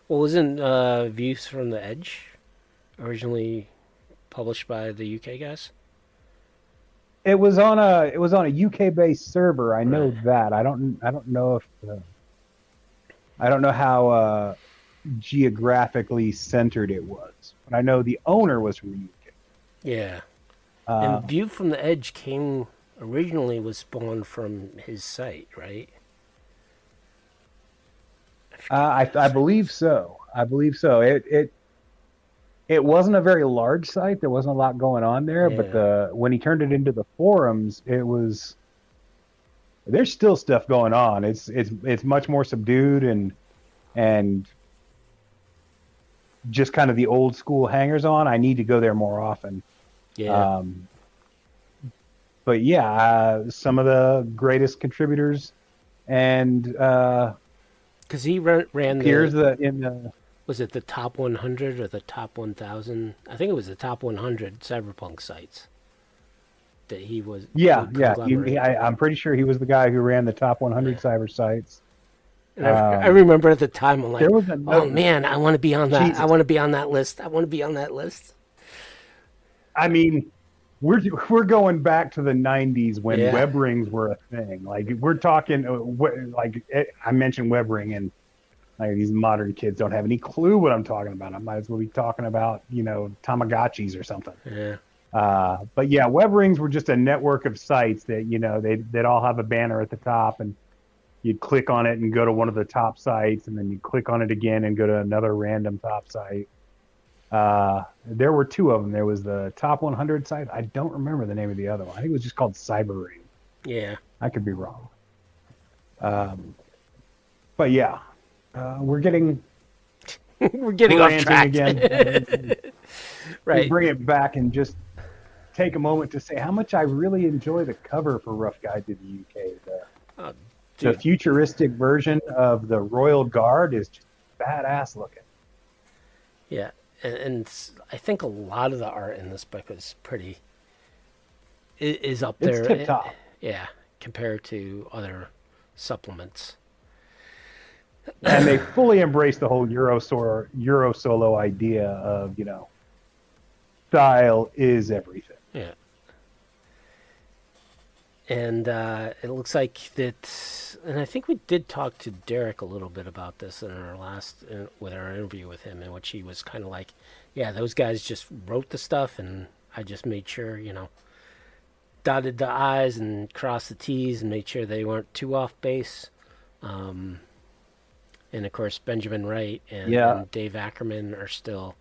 Well, wasn't uh, Views from the Edge originally published by the UK guys? It was on a it was on a UK based server. I know that. I don't I don't know if uh, I don't know how uh, geographically centered it was, but I know the owner was from the UK. Yeah. Uh, and View from the Edge came originally was spawned from his site, right? uh, I I believe so. I believe so. It it it wasn't a very large site. There wasn't a lot going on there, but the when he turned it into the forums, it was there's still stuff going on. It's it's it's much more subdued and and just kind of the old school hangers on. I need to go there more often. Yeah. Um, but yeah, uh, some of the greatest contributors and uh, Because he ran, the, that in the was it the top 100 or the top 1000? I think it was the top 100 cyberpunk sites that he was. yeah yeah. He, he, I, I'm pretty sure he was the guy who ran the top 100 cyber sites. And I, um, I remember at the time, I'm like, oh man, I want to be on that. I want to be on that list. I want to be on that list. I mean, we're we're going back to the '90s when Yeah. web rings were a thing. Like we're talking, uh, like eh, I mentioned web ring, and like these modern kids don't have any clue what I'm talking about. I might as well be talking about you know Tamagotchis or something. Yeah. Uh, but yeah, web rings were just a network of sites that you know they they'd all have a banner at the top, and you'd click on it and go to one of the top sites, and then you click on it again and go to another random top site. Uh, there were two of them. There was the top 100 site. I don't remember the name of the other one. I think it was just called Cyber Ring. Yeah. I could be wrong. Um, but yeah, uh, we're getting We're getting off track. again. right. bring it back and just take a moment to say how much I really enjoy the cover for Rough Guide to the UK. The, Oh, the futuristic version of the Royal Guard is just badass looking. Yeah, and, and I think a lot of the art in this book is pretty is up there. It's tip eh, top. Yeah, compared to other supplements. And they fully embrace the whole Euro Euro solo idea of you know style is everything. Yeah. And uh, it looks like that, and I think we did talk to Derek a little bit about this in our last, uh, with our interview with him, in which he was kind of like, yeah, those guys just wrote the stuff, and I just made sure, you know, dotted the I's and crossed the T's and made sure they weren't too off base. Um, and of course, Benjamin Wright and, Yeah. and Dave Ackerman are still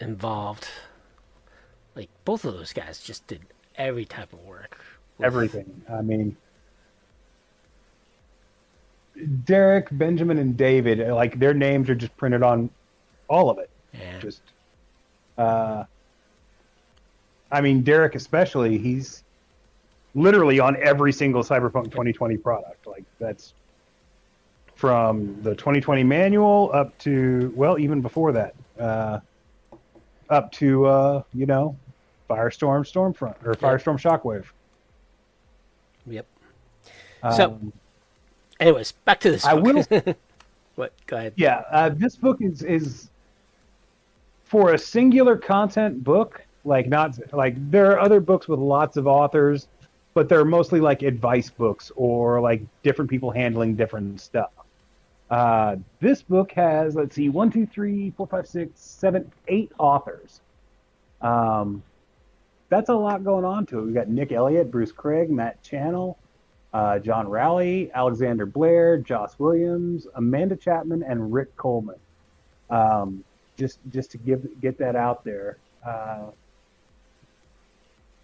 involved. Like, both of those guys just did every type of work. Everything. I mean, Derek, Benjamin, and David, like their names are just printed on all of it. Yeah. Just, uh, I mean, Derek especially, he's literally on every single Cyberpunk 2020 product. Like that's from the 2020 manual up to well, even before that, uh, up to uh, you know, Firestorm, Stormfront, or Firestorm Shockwave. Yep. So- Um, Anyways, back to this. I book. will what? Go ahead. Yeah, uh, this book is is for a singular content book. Like not like there are other books with lots of authors, but they're mostly like advice books or like different people handling different stuff. Uh, this book has, let's see, one, two, three, four, five, six, seven, eight authors. Um, that's a lot going on to it. We've got Nick Elliott, Bruce Craig, Matt Channel, uh, John Rowley, Alexander Blair, Joss Williams, Amanda Chapman, and Rick Coleman. Um, just just to give get that out there. Uh,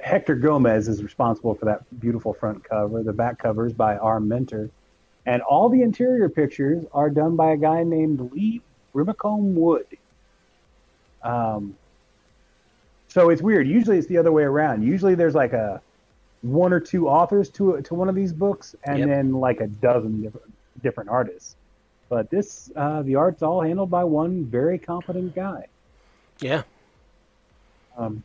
Hector Gomez is responsible for that beautiful front cover. The back cover is by our Mentor. And all the interior pictures are done by a guy named Lee Brimmicombe Wood. Um, so it's weird. Usually it's the other way around. Usually there's like a one or two authors to to one of these books, and Yep. then like a dozen different different artists. But this, uh, the art's all handled by one very competent guy. Yeah. Um,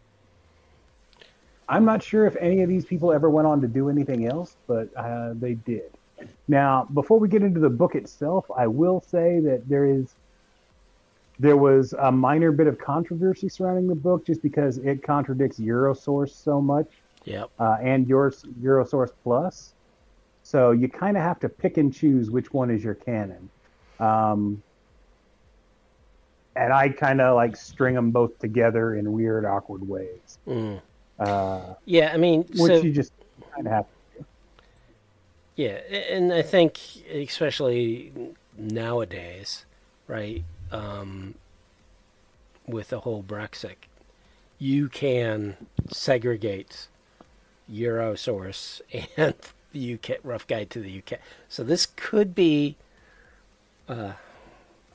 I'm not sure if any of these people ever went on to do anything else, but uh, they did. Now, before we get into the book itself, I will say that there is there was a minor bit of controversy surrounding the book just because it contradicts Eurosource so much Yep. uh, and yours Eurosource Plus. So you kind of have to pick and choose which one is your canon. Um, and I kind of like string them both together in weird, awkward ways, Mm. uh, Yeah. I mean, which so you just kind of have to. Yeah, and I think especially nowadays, right, um, with the whole Brexit, you can segregate Eurosource and the UK Rough Guide to the UK. So this could be uh,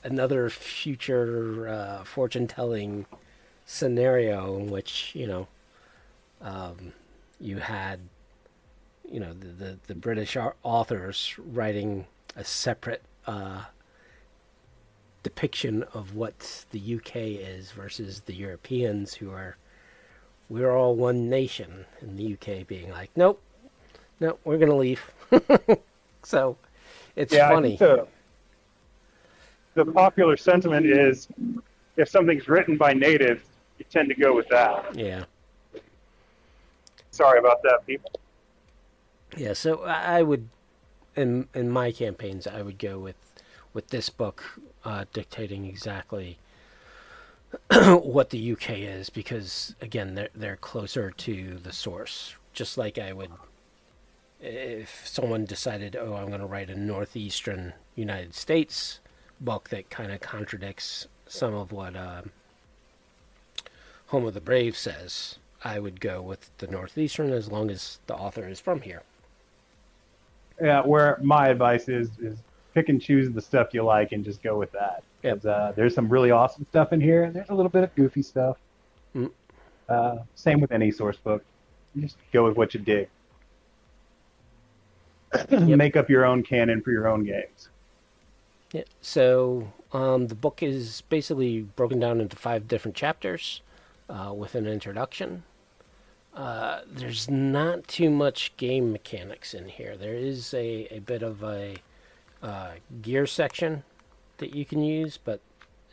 another future uh, fortune-telling scenario in which you know um, you had you know the the, the British authors writing a separate uh, depiction of what the UK is versus the Europeans who are we're all one nation and the UK being like nope no we're gonna leave so it's yeah, funny the, the popular sentiment is if something's written by natives, you tend to go with that. yeah Sorry about that, people. Yeah, so I would, in in my campaigns, I would go with with this book uh, dictating exactly what the UK is, because again, they're they're closer to the source. Just like I would, if someone decided, oh, I'm going to write a northeastern United States book that kind of contradicts some of what uh, Home of the Brave says. I would go with the northeastern as long as the author is from here. Yeah, where my advice is is pick and choose the stuff you like and just go with that. Yep. 'Cause, Uh, there's some really awesome stuff in here, and there's a little bit of goofy stuff. Mm. Uh, same with any source book. You just go with what you dig. Make up your own canon for your own games. Yeah. So um, the book is basically broken down into five different chapters uh, with an introduction. Uh, there's not too much game mechanics in here. There is a, a bit of a uh, gear section that you can use, but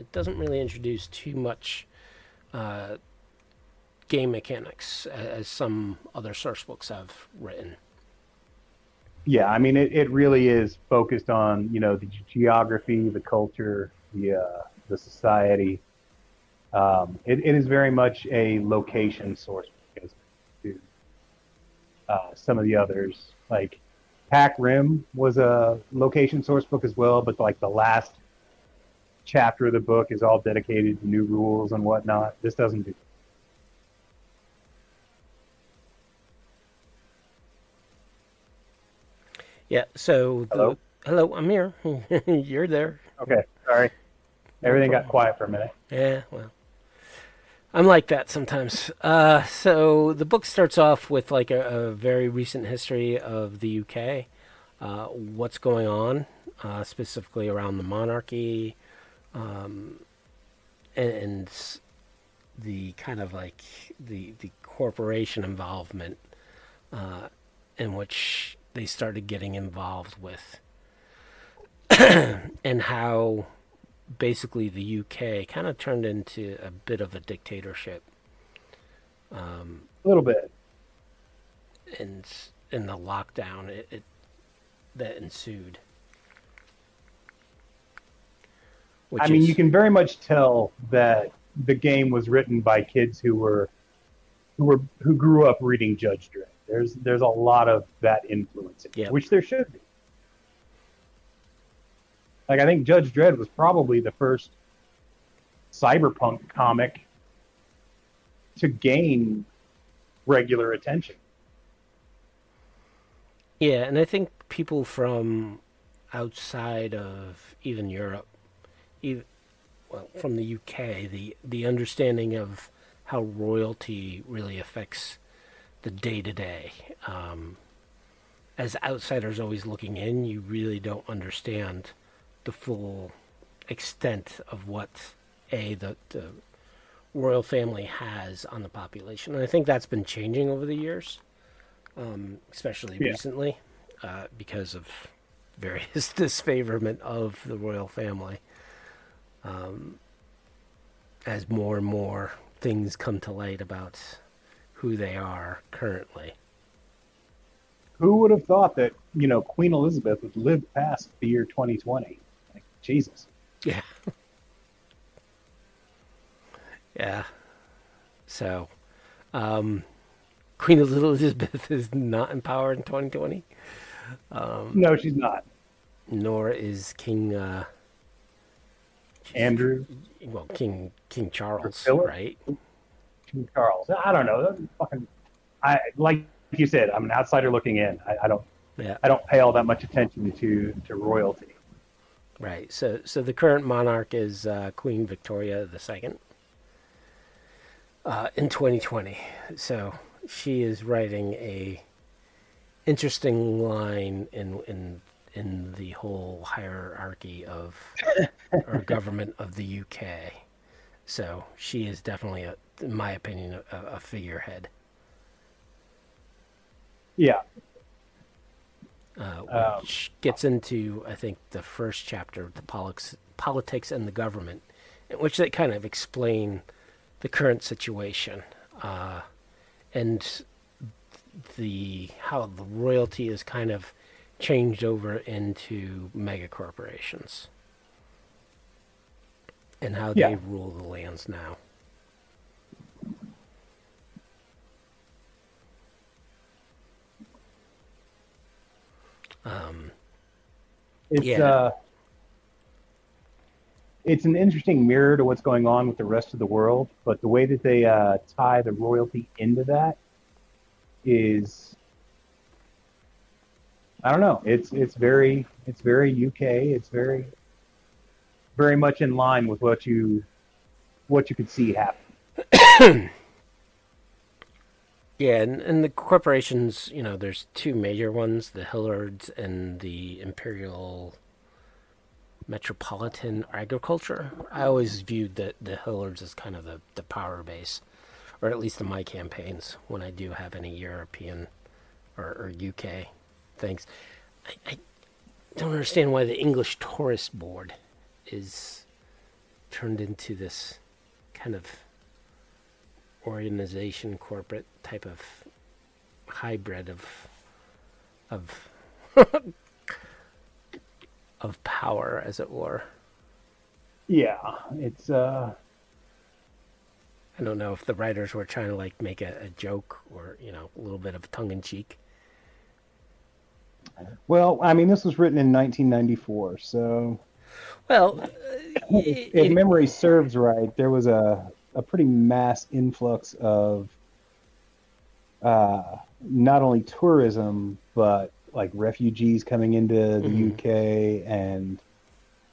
it doesn't really introduce too much uh, game mechanics as some other source books have written. Yeah, I mean, it, it really is focused on you know the geography, the culture, the uh, the society. Um, it, it is very much a location source uh, some of the others. Like Pac Rim was a location source book as well, but like the last chapter of the book is all dedicated to new rules and whatnot. This doesn't do. Yeah. So the, Hello? hello, I'm here. You're there. Okay, sorry. Everything got quiet for a minute. Yeah, well, I'm like that sometimes. Uh, so the book starts off with like a, a very recent history of the UK, uh, what's going on, uh, specifically around the monarchy, um, and, and the kind of like the the corporation involvement, uh, in which they started getting involved with, and how basically the UK kind of turned into a bit of a dictatorship. Um, A little bit. and in the lockdown it, it that ensued. Which I mean, is, you can very much tell that the game was written by kids who were who were who grew up reading Judge Dredd. There's there's a lot of that influence, in it, which there should be. Like I think Judge Dredd was probably the first cyberpunk comic to gain regular attention. Yeah, and I think people from outside of even Europe, even well, from the UK, the the understanding of how royalty really affects the day to day. As outsiders always looking in, you really don't understand the full extent of what a the, the royal family has on the population, and I think that's been changing over the years um, especially Yeah. recently, uh, because of various disfavorment of the royal family. Um, as more and more things come to light about who they are currently. Who would have thought that you know Queen Elizabeth would live past the year 2020? Jesus. Yeah. yeah. So, um, Queen Elizabeth is not in power in 2020, No, she's not. nor is King. Uh, Andrew, well, King King Charles, right? King Charles. I don't know. Fucking, I like you said. I'm an outsider looking in. I, I don't. Yeah, I don't pay all that much attention to to royalty. Right. So, so the current monarch is uh, Queen Victoria II. Uh, in 2020, so she is writing a interesting line in in in the whole hierarchy of our government of the UK. So she is definitely, a, in my opinion, a, a figurehead. Yeah. Uh, Um, which gets into I think the first chapter, the politics, politics and the government, in which they kind of explain the current situation uh, and the how the royalty is kind of changed over into mega corporations and how Yeah. they rule the lands now. Um, It's Yeah. uh, it's an interesting mirror to what's going on with the rest of the world. But the way that they uh, tie the royalty into that is, I don't know. It's it's very it's very UK. It's very very much in line with what you what you could see happen. Yeah, and, and the corporations, you know, there's two major ones, the Hillards and the Imperial Metropolitan Agriculture. I always viewed the, the Hillards as kind of the, the power base, or at least in my campaigns when I do have any European or, or UK things. I, I don't understand why the English Tourist Board is turned into this kind of organization, corporate type of hybrid of of of power, as it were. Yeah, it's uh, I don't know if the writers were trying to like make a, a joke or you know a little bit of tongue in cheek. well, I mean, this was written in 1994, so Well, if it- memory serves right, there was a, a pretty mass influx of uh, not only tourism, but like refugees coming into the Mhm. UK and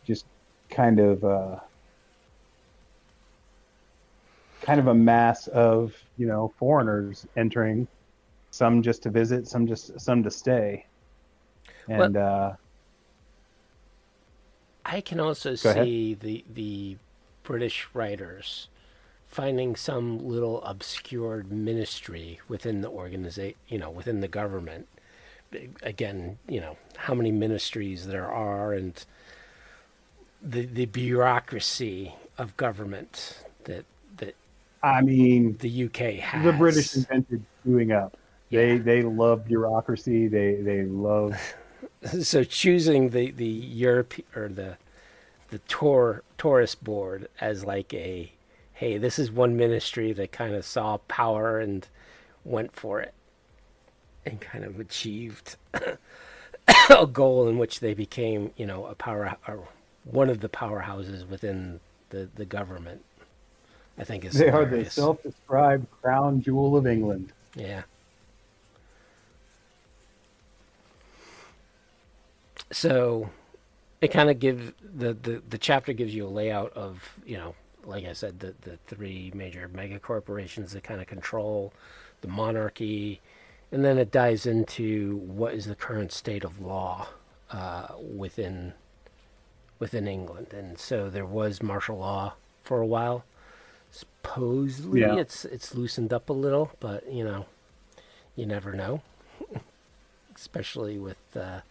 just kind of uh, kind of a mass of you know foreigners entering, some just to visit, some just some to stay, and uh, I can also see the the British writers finding some little obscured ministry within the organization, you know, within the government. Again, you know, how many ministries there are and the the bureaucracy of government that that I mean, the UK has. the British invented screwing up. They Yeah. they love bureaucracy. They they love so choosing the the Europe or the the tour tourist board as like a hey, this is one ministry that kind of saw power and went for it and kind of achieved a goal in which they became, you know, a power or one of the powerhouses within the, the government. I think is They are the self-described crown jewel of England. Yeah. So it kind of gives the, the the chapter gives you a layout of you know like I said the the three major mega corporations that kind of control the monarchy, and then it dives into what is the current state of law uh, within within England, and so there was martial law for a while. Supposedly, Yeah. it's it's loosened up a little, but you know, you never know, especially with uh,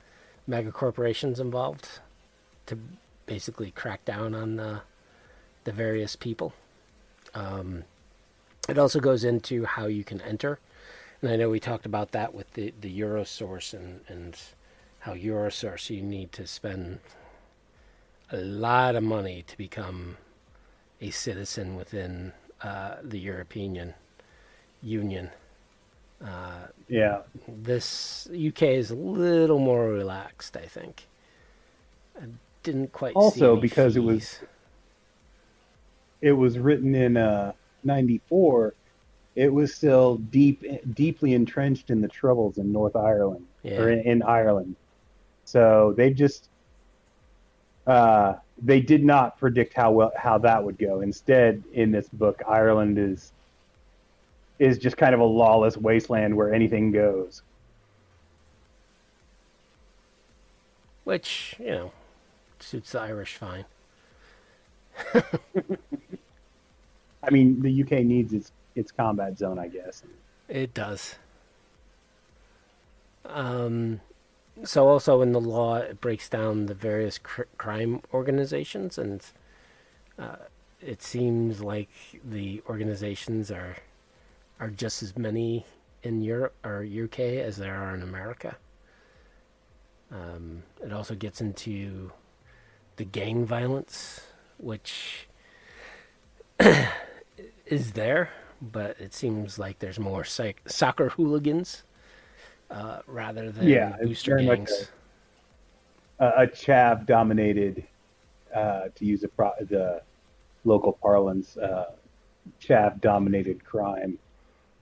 mega corporations involved to basically crack down on uh, the various people. Um, it also goes into how you can enter, and I know we talked about that with the the Eurosource and and how Eurosource you need to spend a lot of money to become a citizen within uh, the European Union. Uh, Yeah. this UK is a little more relaxed, I think. I didn't quite see Also, because it was- fees. It was written in uh, 94. It was still deep, deeply entrenched in the troubles in North Ireland or in, in Ireland. So they just uh, they did not predict how well how that would go. Instead, in this book, Ireland is is just kind of a lawless wasteland where anything goes. which you know suits the Irish fine. I mean, the UK needs its its combat zone, I guess. It does. Um, so also in the law, it breaks down the various cr- crime organizations, and uh, it seems like the organizations are are just as many in Europe or UK as there are in America. Um, it also gets into the gang violence, which is there, but it seems like there's more psych- soccer hooligans uh, rather than Yeah, booster gangs. a, a chav dominated, uh, to use the, pro- the local parlance, uh, chav dominated crime,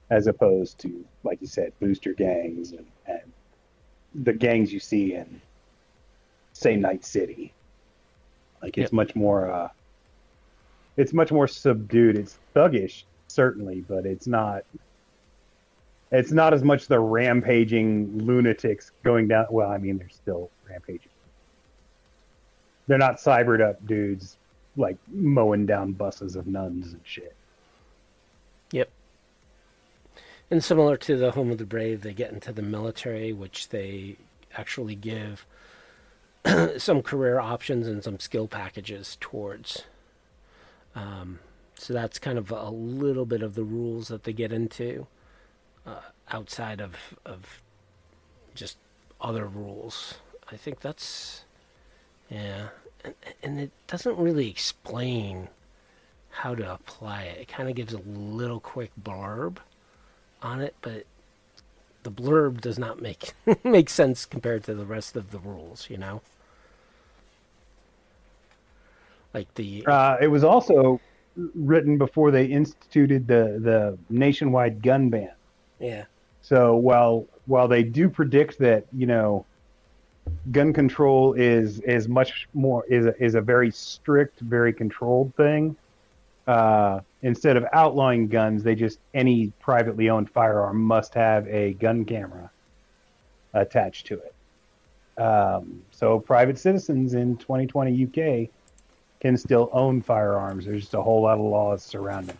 as opposed to, like you said, booster gangs and, and the gangs you see in, say, Night City. Like it's Yep. much more, uh, it's much more subdued. It's thuggish, certainly, but it's not. It's not as much the rampaging lunatics going down. Well, I mean, they're still rampaging. They're not cybered up dudes like mowing down buses of nuns and shit. Yep. And similar to the Home of the Brave, they get into the military, which they actually give some career options and some skill packages towards. Um, so that's kind of a little bit of the rules that they get into uh, outside of of just other rules. I think that's yeah, and, and it doesn't really explain how to apply it. It kind of gives a little quick blurb on it, but the blurb does not make make sense compared to the rest of the rules. You know, like the Uh, it was also written before they instituted the, the nationwide gun ban. yeah So while while they do predict that you know gun control is is much more is a, is a very strict, very controlled thing. Uh, instead of outlawing guns, they just any privately owned firearm must have a gun camera attached to it. Um, so private citizens in 2020 UK can still own firearms. There's just a whole lot of laws surrounding.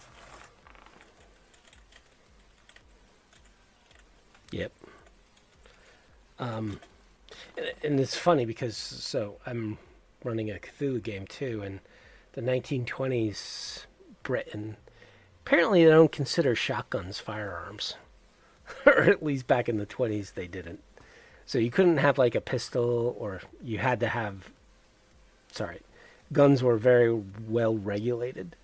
Yep. Um, and, and it's funny because so I'm running a Cthulhu game too, and the 1920s Britain apparently they don't consider shotguns firearms, or at least back in the 20s they didn't. So you couldn't have like a pistol, or you had to have. Sorry, guns were very well regulated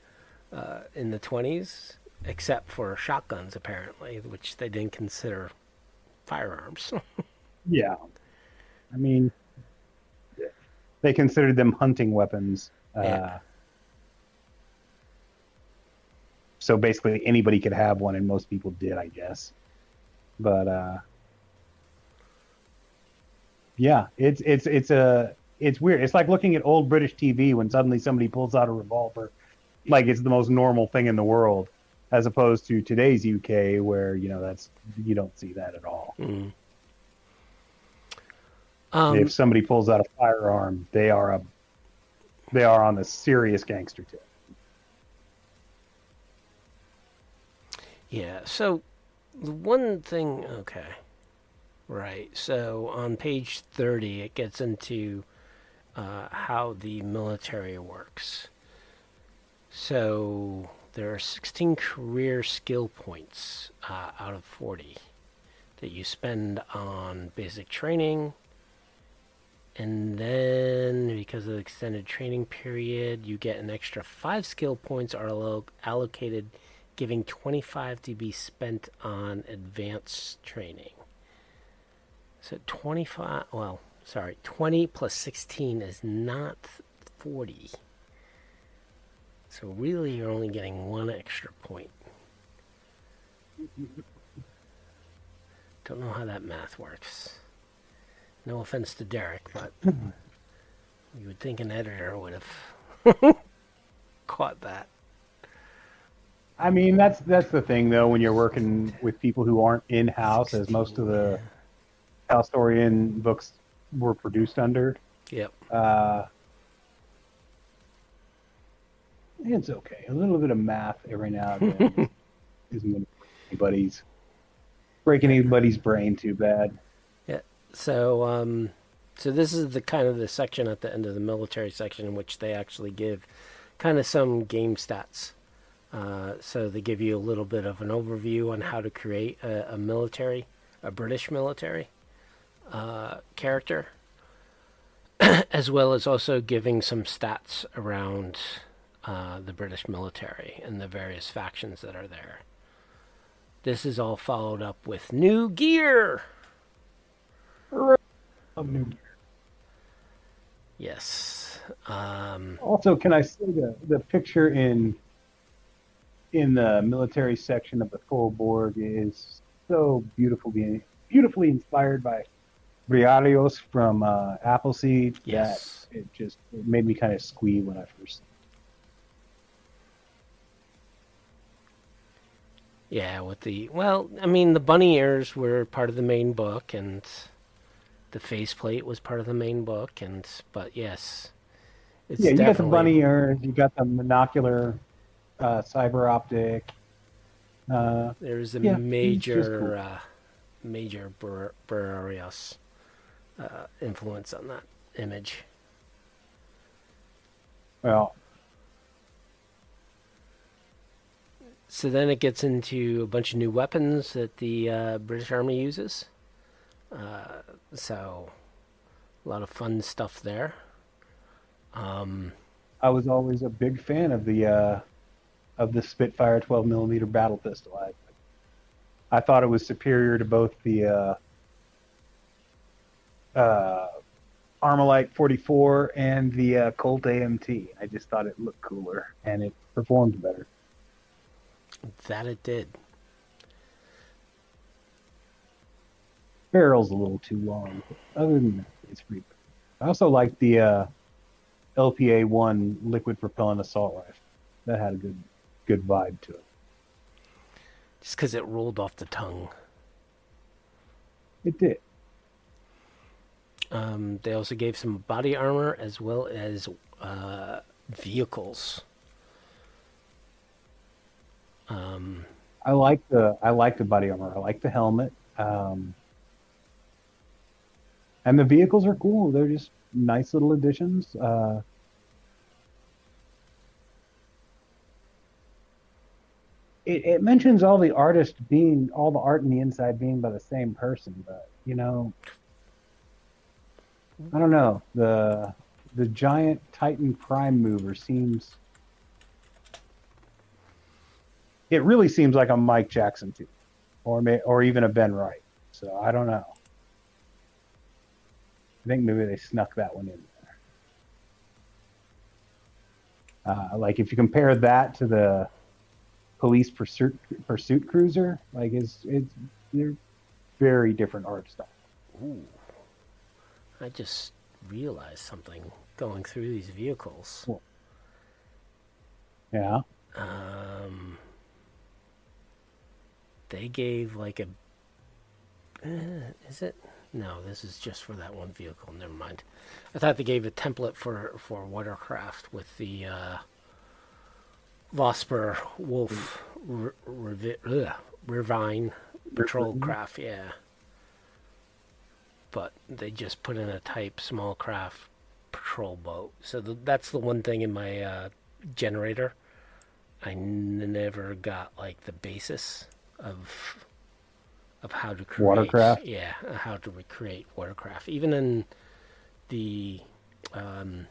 uh, in the 20s, except for shotguns, apparently, which they didn't consider firearms. Yeah. I mean, they considered them hunting weapons. Uh, Yeah. So basically, anybody could have one, and most people did, I guess. But uh, yeah, it's it's it's a it's weird. It's like looking at old British TV when suddenly somebody pulls out a revolver, like it's the most normal thing in the world, as opposed to today's UK, where you know that's you don't see that at all. Mm. Um, if somebody pulls out a firearm, they are a they are on the serious gangster tip. Yeah. So the one thing, okay, right. So on page thirty, it gets into uh, how the military works. So there are sixteen career skill points uh, out of forty that you spend on basic training. And then, because of the extended training period, you get an extra five skill points are allo- allocated giving 25 to be spent on advanced training. So 25, well, sorry, 20 plus 16 is not 40. So really, you're only getting one extra point. Don't know how that math works. No offense to Derek, but you would think an editor would have caught that. I mean, that's that's the thing though when you're working with people who aren't in house, as most of the Talsorian books were produced under. Yep. Uh, it's okay. A little bit of math every now and then isn't going to break anybody's break anybody's brain too bad. Yeah. So, um, so this is the kind of the section at the end of the military section in which they actually give kind of some game stats. Uh, so they give you a little bit of an overview on how to create a, a military, a British military uh, character, as well as also giving some stats around uh, the British military and the various factions that are there. This is all followed up with new gear. Of new- Yes. Um, Also, can I say the the picture in in the military section of the full board is so beautifully beautifully inspired by Briareos from uh, Appleseed Yes. that it just it made me kind of squee when I first. yeah, with the well, I mean, the bunny ears were part of the main book, and the faceplate was part of the main book, and but yes, it's yeah, you got the bunny ears, you got the monocular uh, cyber optic. Uh, There's a Yeah, major, cool. uh, major Bur- Briareos uh, influence on that image. well, So then it gets into a bunch of new weapons that the uh, British Army uses. Uh, so a lot of fun stuff there. Um, I was always a big fan of the uh, of the Spitfire 12 millimeter battle pistol. I I thought it was superior to both the uh, Armalite 44 and the uh, Colt AMT. I just thought it looked cooler and it performed better. that it did. Barrel's a little too long. Other than that, it's pretty. I also liked the uh, LPA one liquid propellant assault rifle. That had a good good vibe to it. Just because it rolled off the tongue. It did. Um, they also gave some body armor as well as uh, vehicles. Um, I like the I like the body armor. I like the helmet. Um, and the vehicles are cool. They're just nice little additions. Uh, it, it mentions all the artists being all the art in the inside being by the same person, but you know, I don't know the the giant Titan Prime mover seems. It really seems like a Mike Jackson too, or may, or even a Ben Wright. So I don't know. I think maybe they snuck that one in there. Uh, like if you compare that to the police pursuit pursuit cruiser, like it's it's they're very different art style. Ooh. I just realized something going through these vehicles. Yeah. Um, they gave like a. Uh, is it? No, this is just for that one vehicle. Never mind. I thought they gave a template for for watercraft with the uh, Vosper Wolf ugh, Riverine patrol craft. Yeah. But they just put in a type small craft patrol boat. So th- that's the one thing in my uh, generator. I n- never got like the basis of of how to create Watercraft? Yeah, uh, how to recreate watercraft. Even in the um,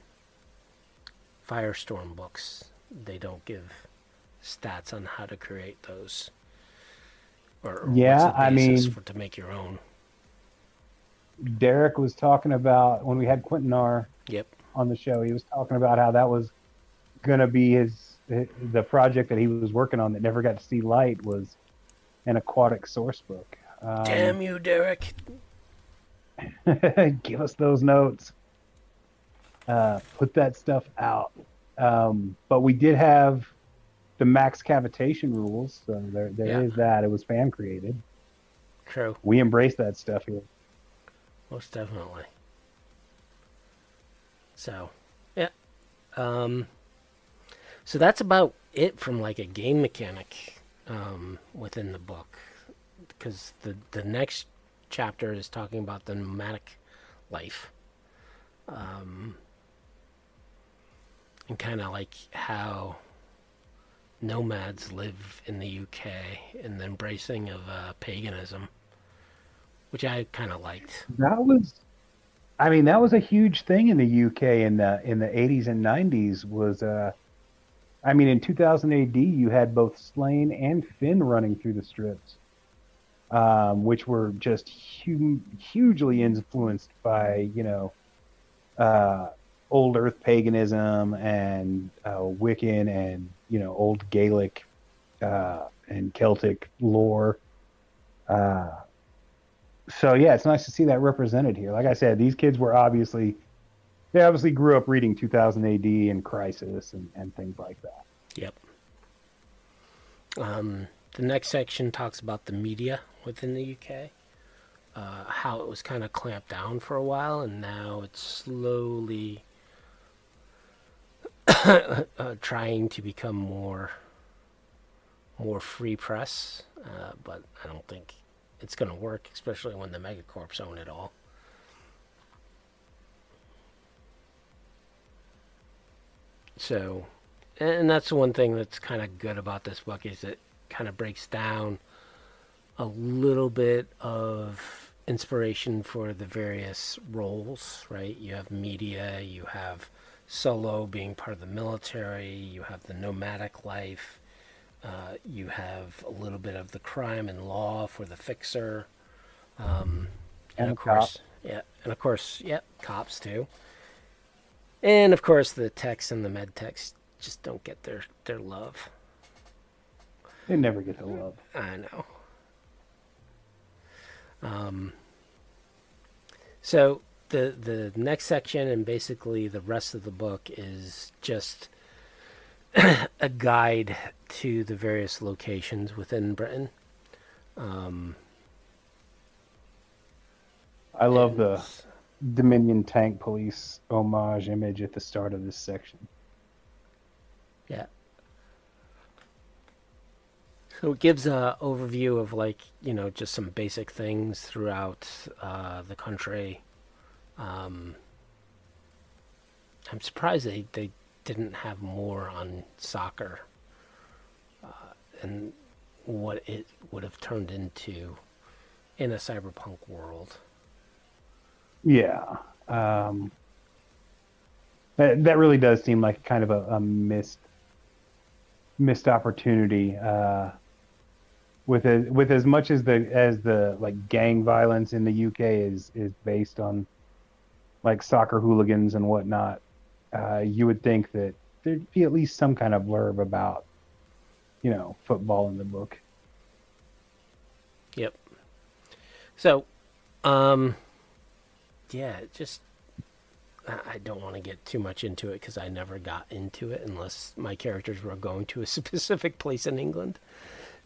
Firestorm books, they don't give stats on how to create those. Or, or what's Yeah, the I mean- for to make your own. Derek was talking about when we had Quentin R Yep. on the show. He was talking about how that was going to be his the project that he was working on that never got to see light was an aquatic source book. Um, Damn you, Derek! give us those notes. Uh, put that stuff out. Um, but we did have the max cavitation rules, so there there is Yeah. that. It was fan created. True, We embrace that stuff here. Most definitely. So, yeah. Um, so that's about it from like a game mechanic um, within the book, because the the next chapter is talking about the nomadic life, um, and kind of like how nomads live in the UK and the embracing of uh, paganism, which I kind of liked. That was, I mean, that was a huge thing in the UK in the in the 80s and 90s. Was uh, I mean, in 2000 AD, you had both Sláine and Finn running through the strips, um, which were just hu- hugely influenced by you know, uh, old Earth paganism and uh, Wiccan and you know old Gaelic uh, and Celtic lore. Uh, so yeah, it's nice to see that represented here. Like I said, these kids were obviously they obviously grew up reading 2000 AD and Crisis and, and things like that. Yep. Um, the next section talks about the media within the UK, uh, how it was kind of clamped down for a while, and now it's slowly uh, trying to become more more free press. Uh, but I don't think it's going to work, especially when the megacorps own it all. So, and that's the one thing that's kind of good about this book is it kind of breaks down a little bit of inspiration for the various roles, right? You have media, you have solo being part of the military, you have the nomadic life, uh, you have a little bit of the crime and law for the fixer, um, and, And of course, yeah, and of course, yeah, cops too. And of course, the techs and the med techs just don't get their, their love. They never get to love. I know. Um, so the the next section and basically the rest of the book is just a guide to the various locations within Britain. Um, I love the Dominion Tank Police homage image at the start of this section. Yeah. So it gives a overview of like you know just some basic things throughout uh, the country. Um, I'm surprised they they didn't have more on soccer uh, and what it would have turned into in a cyberpunk world. Yeah. Um, That, that really does seem like kind of a, a missed missed opportunity. Uh, with as, with as much as the as the like gang violence in the UK is is based on like soccer hooligans and whatnot, uh, you would think that there'd be at least some kind of blurb about you know football in the book. Yep. So, um, yeah, just I I don't want to get too much into it because I never got into it unless my characters were going to a specific place in England.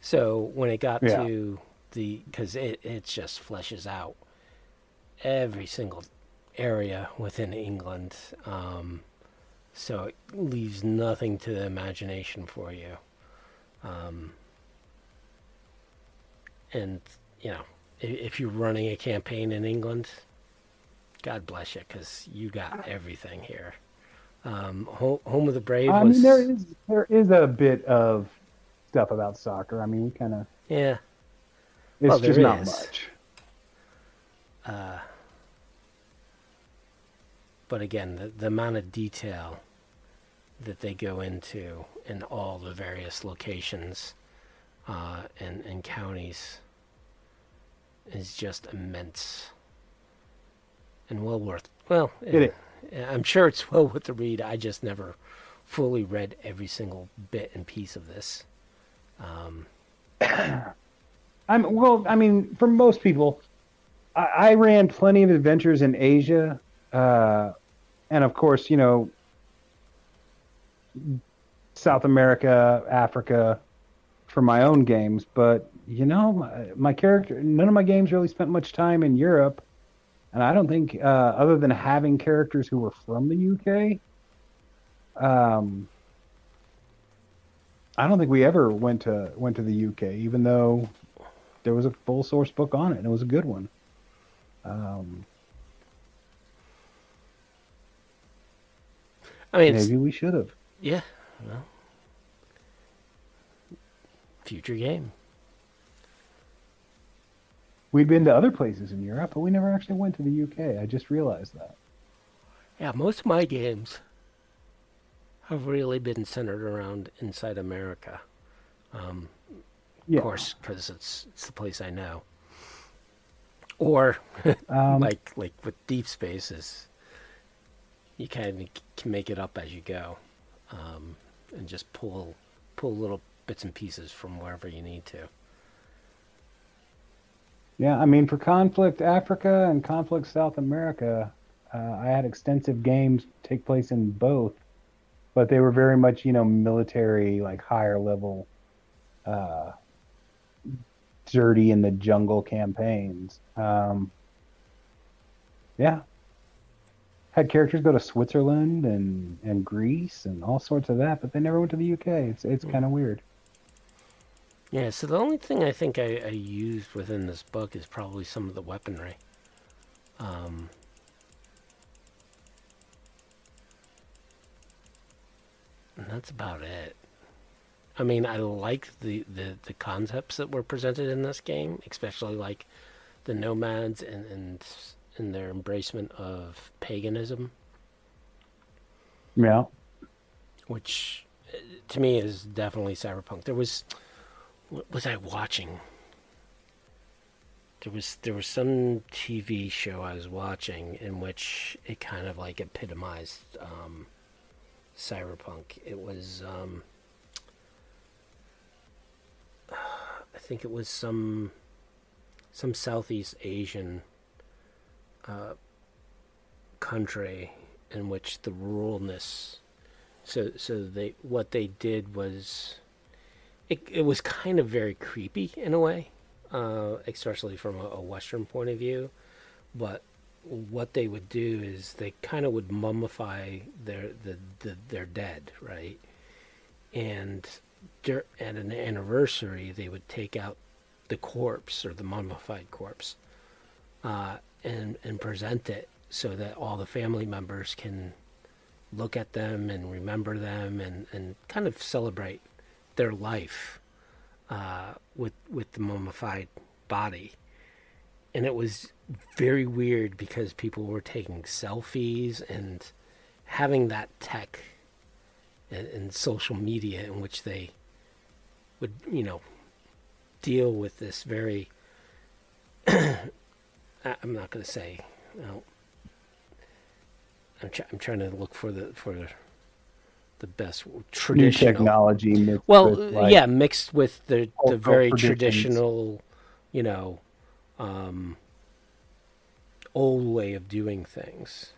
So when it got Yeah. to the because it it just fleshes out every single area within England, um, so it leaves nothing to the imagination for you. Um, and you know, if, if you're running a campaign in England, God bless you, because you got everything here. Um, Ho- Home of the Brave I was mean, there is there is a bit of stuff about soccer. I mean, kind of yeah. it's Well, just not is. much. Uh, but again, the, the amount of detail that they go into in all the various locations uh, and, and counties is just immense and well worth. Well, It eh, I'm sure it's well worth the read. I just never fully read every single bit and piece of this. Um, I'm well. I mean, for most people, I, I ran plenty of adventures in Asia, uh, and of course, you know, South America, Africa, for my own games. But you know, my, my character, none of my games really spent much time in Europe, and I don't think, uh, other than having characters who were from the UK, um, I don't think we ever went to went to the UK, even though there was a full source book on it, and it was a good one. Um, I mean, maybe we should have. Yeah, well, future game. We'd been to other places in Europe, but we never actually went to the UK. I just realized that. Yeah, most of my games have really been centered around inside America. Um, Yeah. Of course, because it's it's the place I know. Or Um, like like with Deep Spaces, you kind of can make it up as you go, um, and just pull pull little bits and pieces from wherever you need to. Yeah, I mean, for Conflict Africa and Conflict South America, uh, I had extensive games take place in both, but they were very much, you know, military, like higher level, uh, dirty in the jungle campaigns. Um, yeah. Had characters go to Switzerland and, and Greece and all sorts of that, but they never went to the UK. It's it's kind of weird. Yeah, so the only thing I think I, I used within this book is probably some of the weaponry. Um, and that's about it. I mean, I like the, the, the concepts that were presented in this game, especially like the nomads and, and, and their embracement of paganism, Yeah. which uh, to me is definitely cyberpunk. There was, what was I watching? There was there was some TV show I was watching in which it kind of like epitomized um, cyberpunk. It was um, I think it was some some Southeast Asian uh, country in which the ruralness. So so they what they did was it it was kind of very creepy in a way, uh, especially from a, a Western point of view. But what they would do is they kind of would mummify their the, the their dead, right? And dur- at an anniversary, they would take out the corpse or the mummified corpse, uh, and and present it so that all the family members can look at them and remember them and, and kind of celebrate their life uh, with with the mummified body. And it was very weird because people were taking selfies and having that tech and, and social media in which they would, you know, deal with this very. I'm not going to say. Well, I'm, I'm trying to look for the for the the best New technology well, with, like, yeah, mixed with the the very traditional, you know, um, old way of doing things.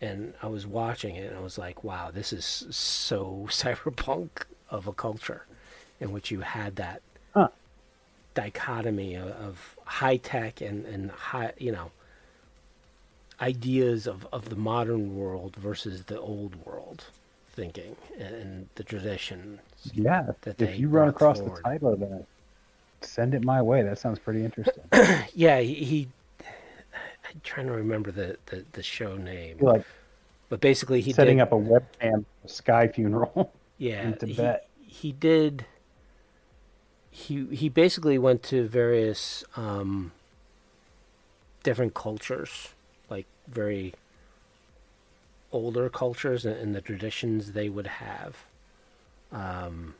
And I was watching it, and I was like, "Wow, this is so cyberpunk of a culture, in which you had that Huh. Dichotomy of, of high tech and and high, you know, ideas of of the modern world versus the old world thinking and, the tradition Yeah, that if you run across forward. the title of that, send it my way. That sounds pretty interesting. Yeah, he, he. I'm trying to remember the, the, the show name, like but basically he setting did. up a webcam for Sky Funeral. yeah, in he, Tibet. he did. He he basically went to various um, different cultures, like very older cultures and, and the traditions they would have, um,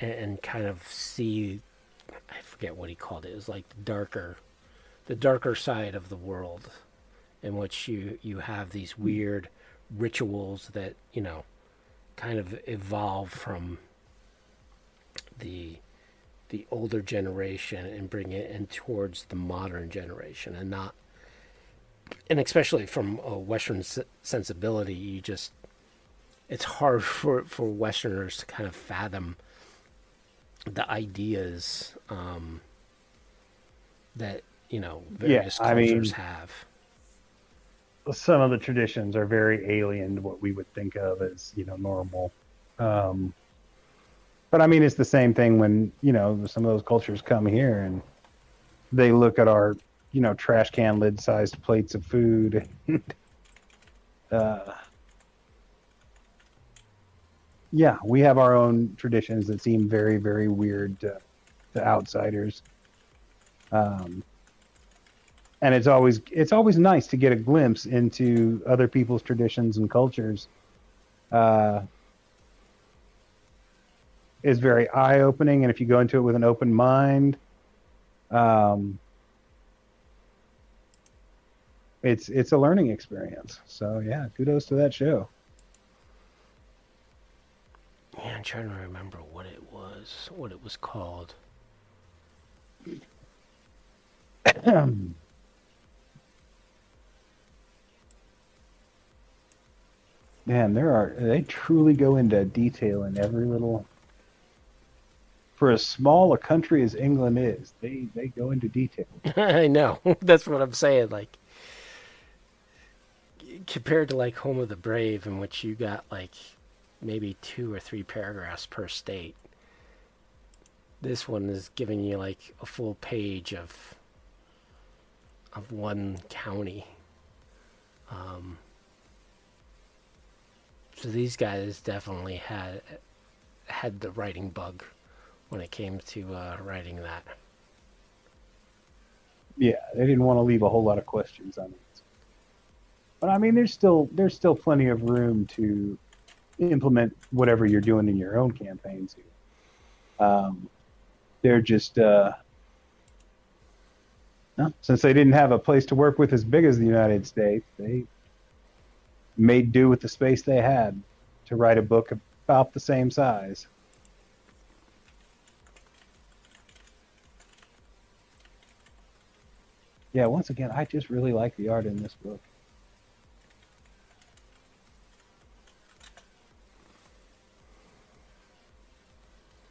and, and kind of see. I forget what he called it. It was like the darker, the darker side of the world, in which you you have these weird rituals that you know kind of evolve from the the older generation and bring it in towards the modern generation and not and especially from a western sensibility you just it's hard for for westerners to kind of fathom the ideas um that you know various I mean- cultures have Some of the traditions are very alien to what we would think of as you know normal. Um, but I mean, it's the same thing when you know some of those cultures come here and they look at our you know trash can lid sized plates of food. uh, yeah, we have our own traditions that seem very very weird to, to outsiders. Um, and it's always it's always nice to get a glimpse into other people's traditions and cultures. Uh, is very eye opening, and if you go into it with an open mind, um, it's it's a learning experience. So yeah, kudos to that show. Yeah, I'm trying to remember what it was, what it was called. Man, there are they truly go into detail in every little. For as small a country as England is, they they go into detail. I know. That's what I'm saying. Like, compared to like Home of the Brave, in which you got like maybe two or three paragraphs per state, this one is giving you like a full page of of one county. Um, so these guys definitely had had the writing bug when it came to uh, writing that. Yeah, they didn't want to leave a whole lot of questions unanswered. But I mean, there's still there's still plenty of room to implement whatever you're doing in your own campaigns here. Um, they're just uh, since they didn't have a place to work with as big as the United States, they made do with the space they had to write a book about the same size. Yeah, once again, I just really like the art in this book.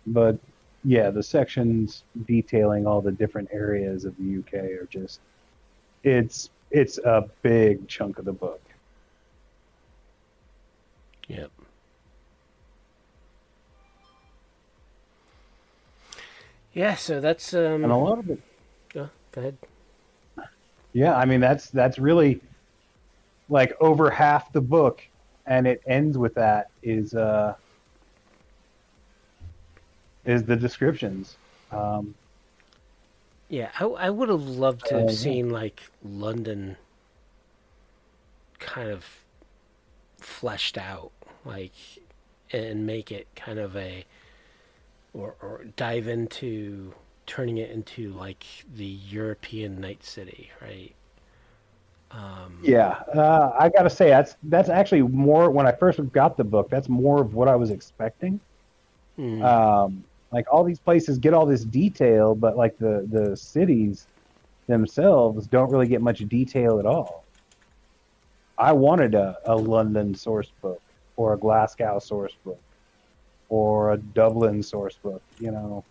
But yeah, the sections detailing all the different areas of the UK are just it's it's a big chunk of the book. Yep. Yeah, so that's um. And a lot of it uh, go ahead. Yeah, I mean that's that's really like over half the book, and it ends with that is uh is the descriptions. Um, Yeah, I, I would have loved to Uh, have yeah. seen like London kind of fleshed out, like, and make it kind of a, or or dive into turning it into like the European Night City, right? Um, Yeah, uh, I gotta say that's that's actually more when I first got the book. That's more of what I was expecting. mm, Um, like all these places get all this detail, but like the the cities themselves don't really get much detail at all. I wanted a, a London source book or a Glasgow source book or a Dublin source book. You know,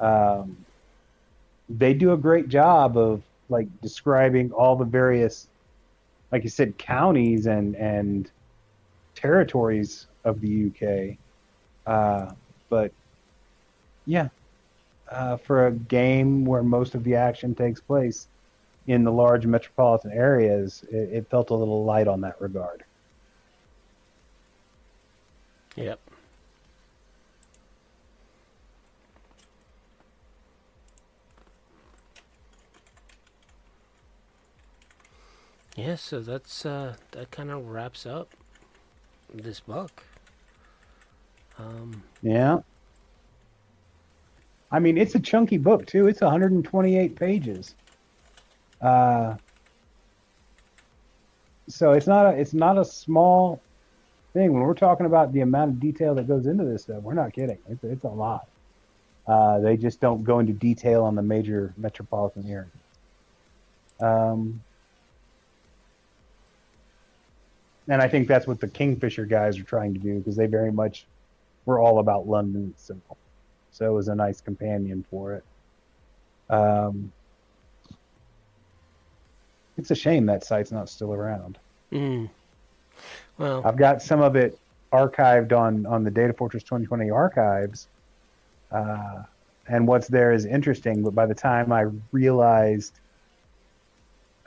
um, they do a great job of like describing all the various, like you said, counties and and territories of the UK. Uh, but yeah, uh, for a game where most of the action takes place in the large metropolitan areas, it, it felt a little light on that regard. Yep. Yeah, so that's uh that kind of wraps up this book. Um Yeah. I mean, it's a chunky book too. It's 128 pages. Uh, so it's not a it's not a small thing. When we're talking about the amount of detail that goes into this stuff, we're not kidding. It's it's a lot. Uh, they just don't go into detail on the major metropolitan areas. Um, and I think that's what the Kingfisher guys are trying to do because they very much were all about London itself. So it was a nice companion for it. Um, it's a shame that site's not still around. mm. Well, I've got some of it archived on on the Data Fortress 2020 archives, uh, and what's there is interesting. But by the time I realized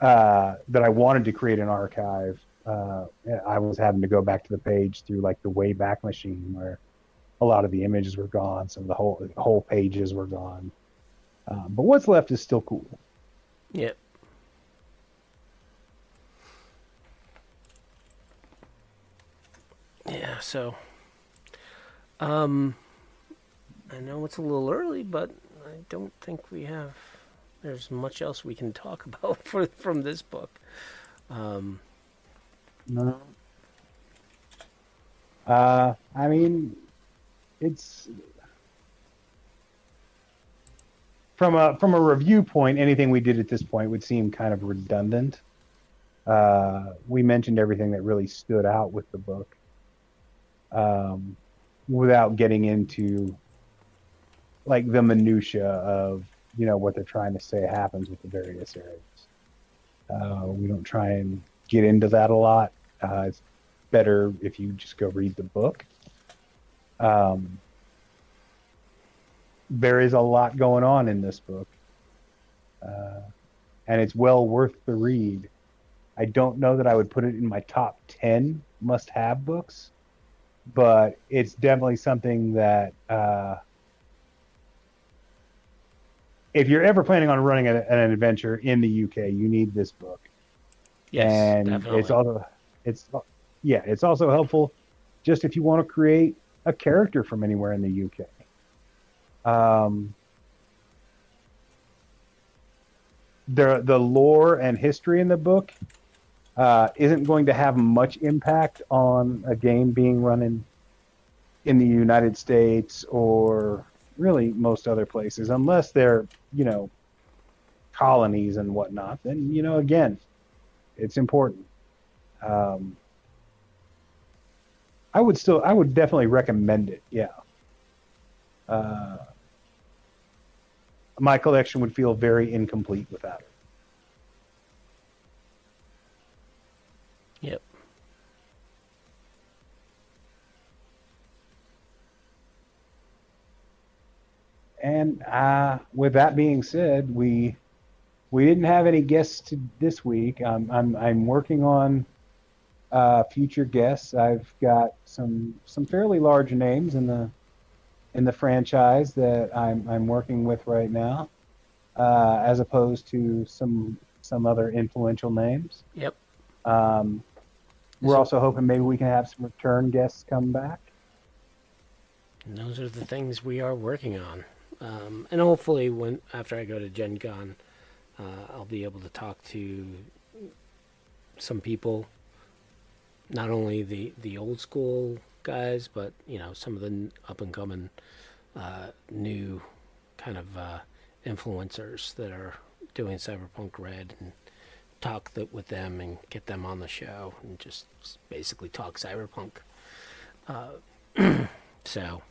uh, that I wanted to create an archive, uh, I was having to go back to the page through like the Wayback Machine, where a lot of the images were gone, some of the whole whole pages were gone. Um, but what's left is still cool. yep. Yeah, so um I know it's a little early, but I don't think we have there's much else we can talk about for, from this book. Um No. Uh, I mean, it's from a from a review point. Anything we did at this point would seem kind of redundant. Uh, we mentioned everything that really stood out with the book, um, without getting into like the minutia of you know what they're trying to say happens with the various areas. Uh, we don't try and get into that a lot. Uh, it's better if you just go read the book. Um, there is a lot going on in this book, uh, and it's well worth the read. I don't know that I would put it in my top 10 must have books, but it's definitely something that uh, if you're ever planning on running a, an adventure in the UK, you need this book yes, and definitely. it's also it's yeah it's also helpful just if you want to create a character from anywhere in the uk um the the lore and history in the book uh, isn't going to have much impact on a game being run in in the United States or really most other places, unless they're you know colonies and whatnot. Then you know again, it's important. Um, I would still, I would definitely recommend it. Yeah. Uh, my collection would feel very incomplete without it. Yep. And uh, with that being said, we we didn't have any guests this week. I'm I'm I'm working on uh, future guests. I've got some some fairly large names in the in the franchise that I'm I'm working with right now, uh, as opposed to some some other influential names. Yep. Um, we're So- also hoping maybe we can have some return guests come back. And those are the things we are working on. Um, and hopefully, when after I go to Gen Con, uh, I'll be able to talk to some people, not only the, the old school guys, but you know some of the up and coming uh, new kind of uh, influencers that are doing Cyberpunk Red and talk th- with them and get them on the show and just basically talk Cyberpunk. Uh, so,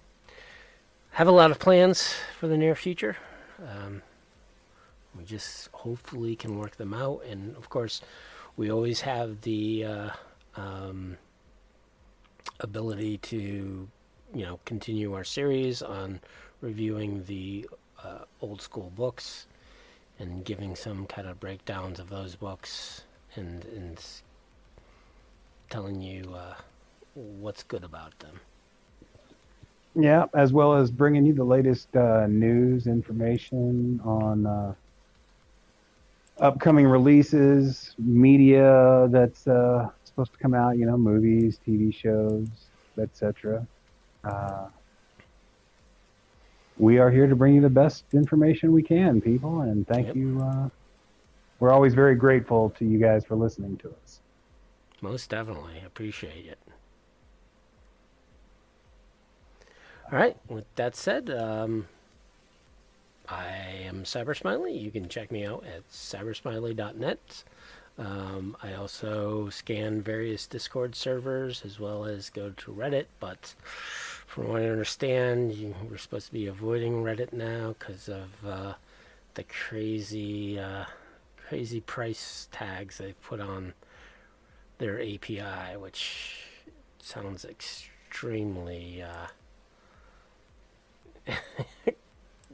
have a lot of plans for the near future. Um, we just hopefully can work them out, and of course, we always have the uh, um, ability to, you know, continue our series on reviewing the uh, old school books and giving some kind of breakdowns of those books and and telling you uh, what's good about them. Yeah, as well as bringing you the latest uh, news information on uh, upcoming releases, media that's uh, supposed to come out. You know, movies, TV shows, etc. Uh, we are here to bring you the best information we can, people, and thank Yep. you. Uh, we're always very grateful to you guys for listening to us. Most definitely appreciate it. All right. With that said, um, I am Cybersmily. You can check me out at cybersmily.net. Um, I also scan various Discord servers as well as go to Reddit, but from what I understand, you, we're supposed to be avoiding Reddit now because of uh, the crazy, uh, crazy price tags they put on their API, which sounds extremely, uh,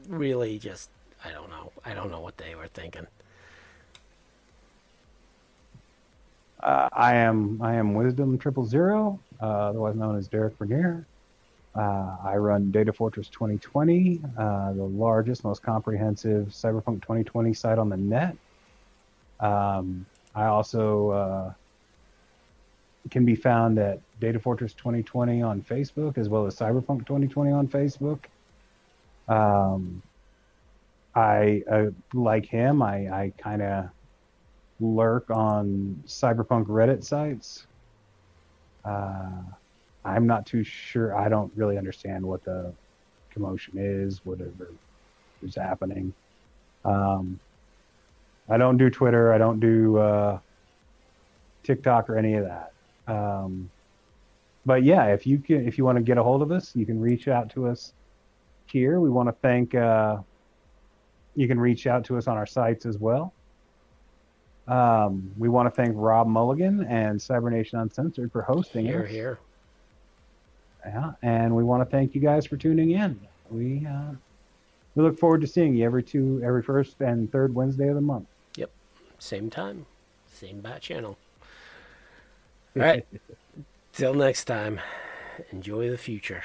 really just, I don't know. I don't know what they were thinking. Uh, I am I am Wisdom Triple Zero, uh, otherwise known as Derek Bernier. Uh, I run Data Fortress 2020, uh, the largest, most comprehensive Cyberpunk 2020 site on the net. Um, I also uh, can be found at Data Fortress 2020 on Facebook, as well as Cyberpunk 2020 on Facebook. Um, I uh, like him. I, I kind of lurk on cyberpunk Reddit sites. Uh, I'm not too sure. I don't really understand what the commotion is, whatever is happening. Um, I don't do Twitter. I don't do uh, TikTok or any of that. Um, but yeah, if you can, if you want to get a hold of us, you can reach out to us here. We want to thank. Uh, you can reach out to us on our sites as well. Um, we want to thank Rob Mulligan and Cybernation Uncensored for hosting Here, us. here. Yeah, and we want to thank you guys for tuning in. We uh, we look forward to seeing you every two, every first and third Wednesday of the month. Yep, same time, same bat channel. All right. Till next time, enjoy the future.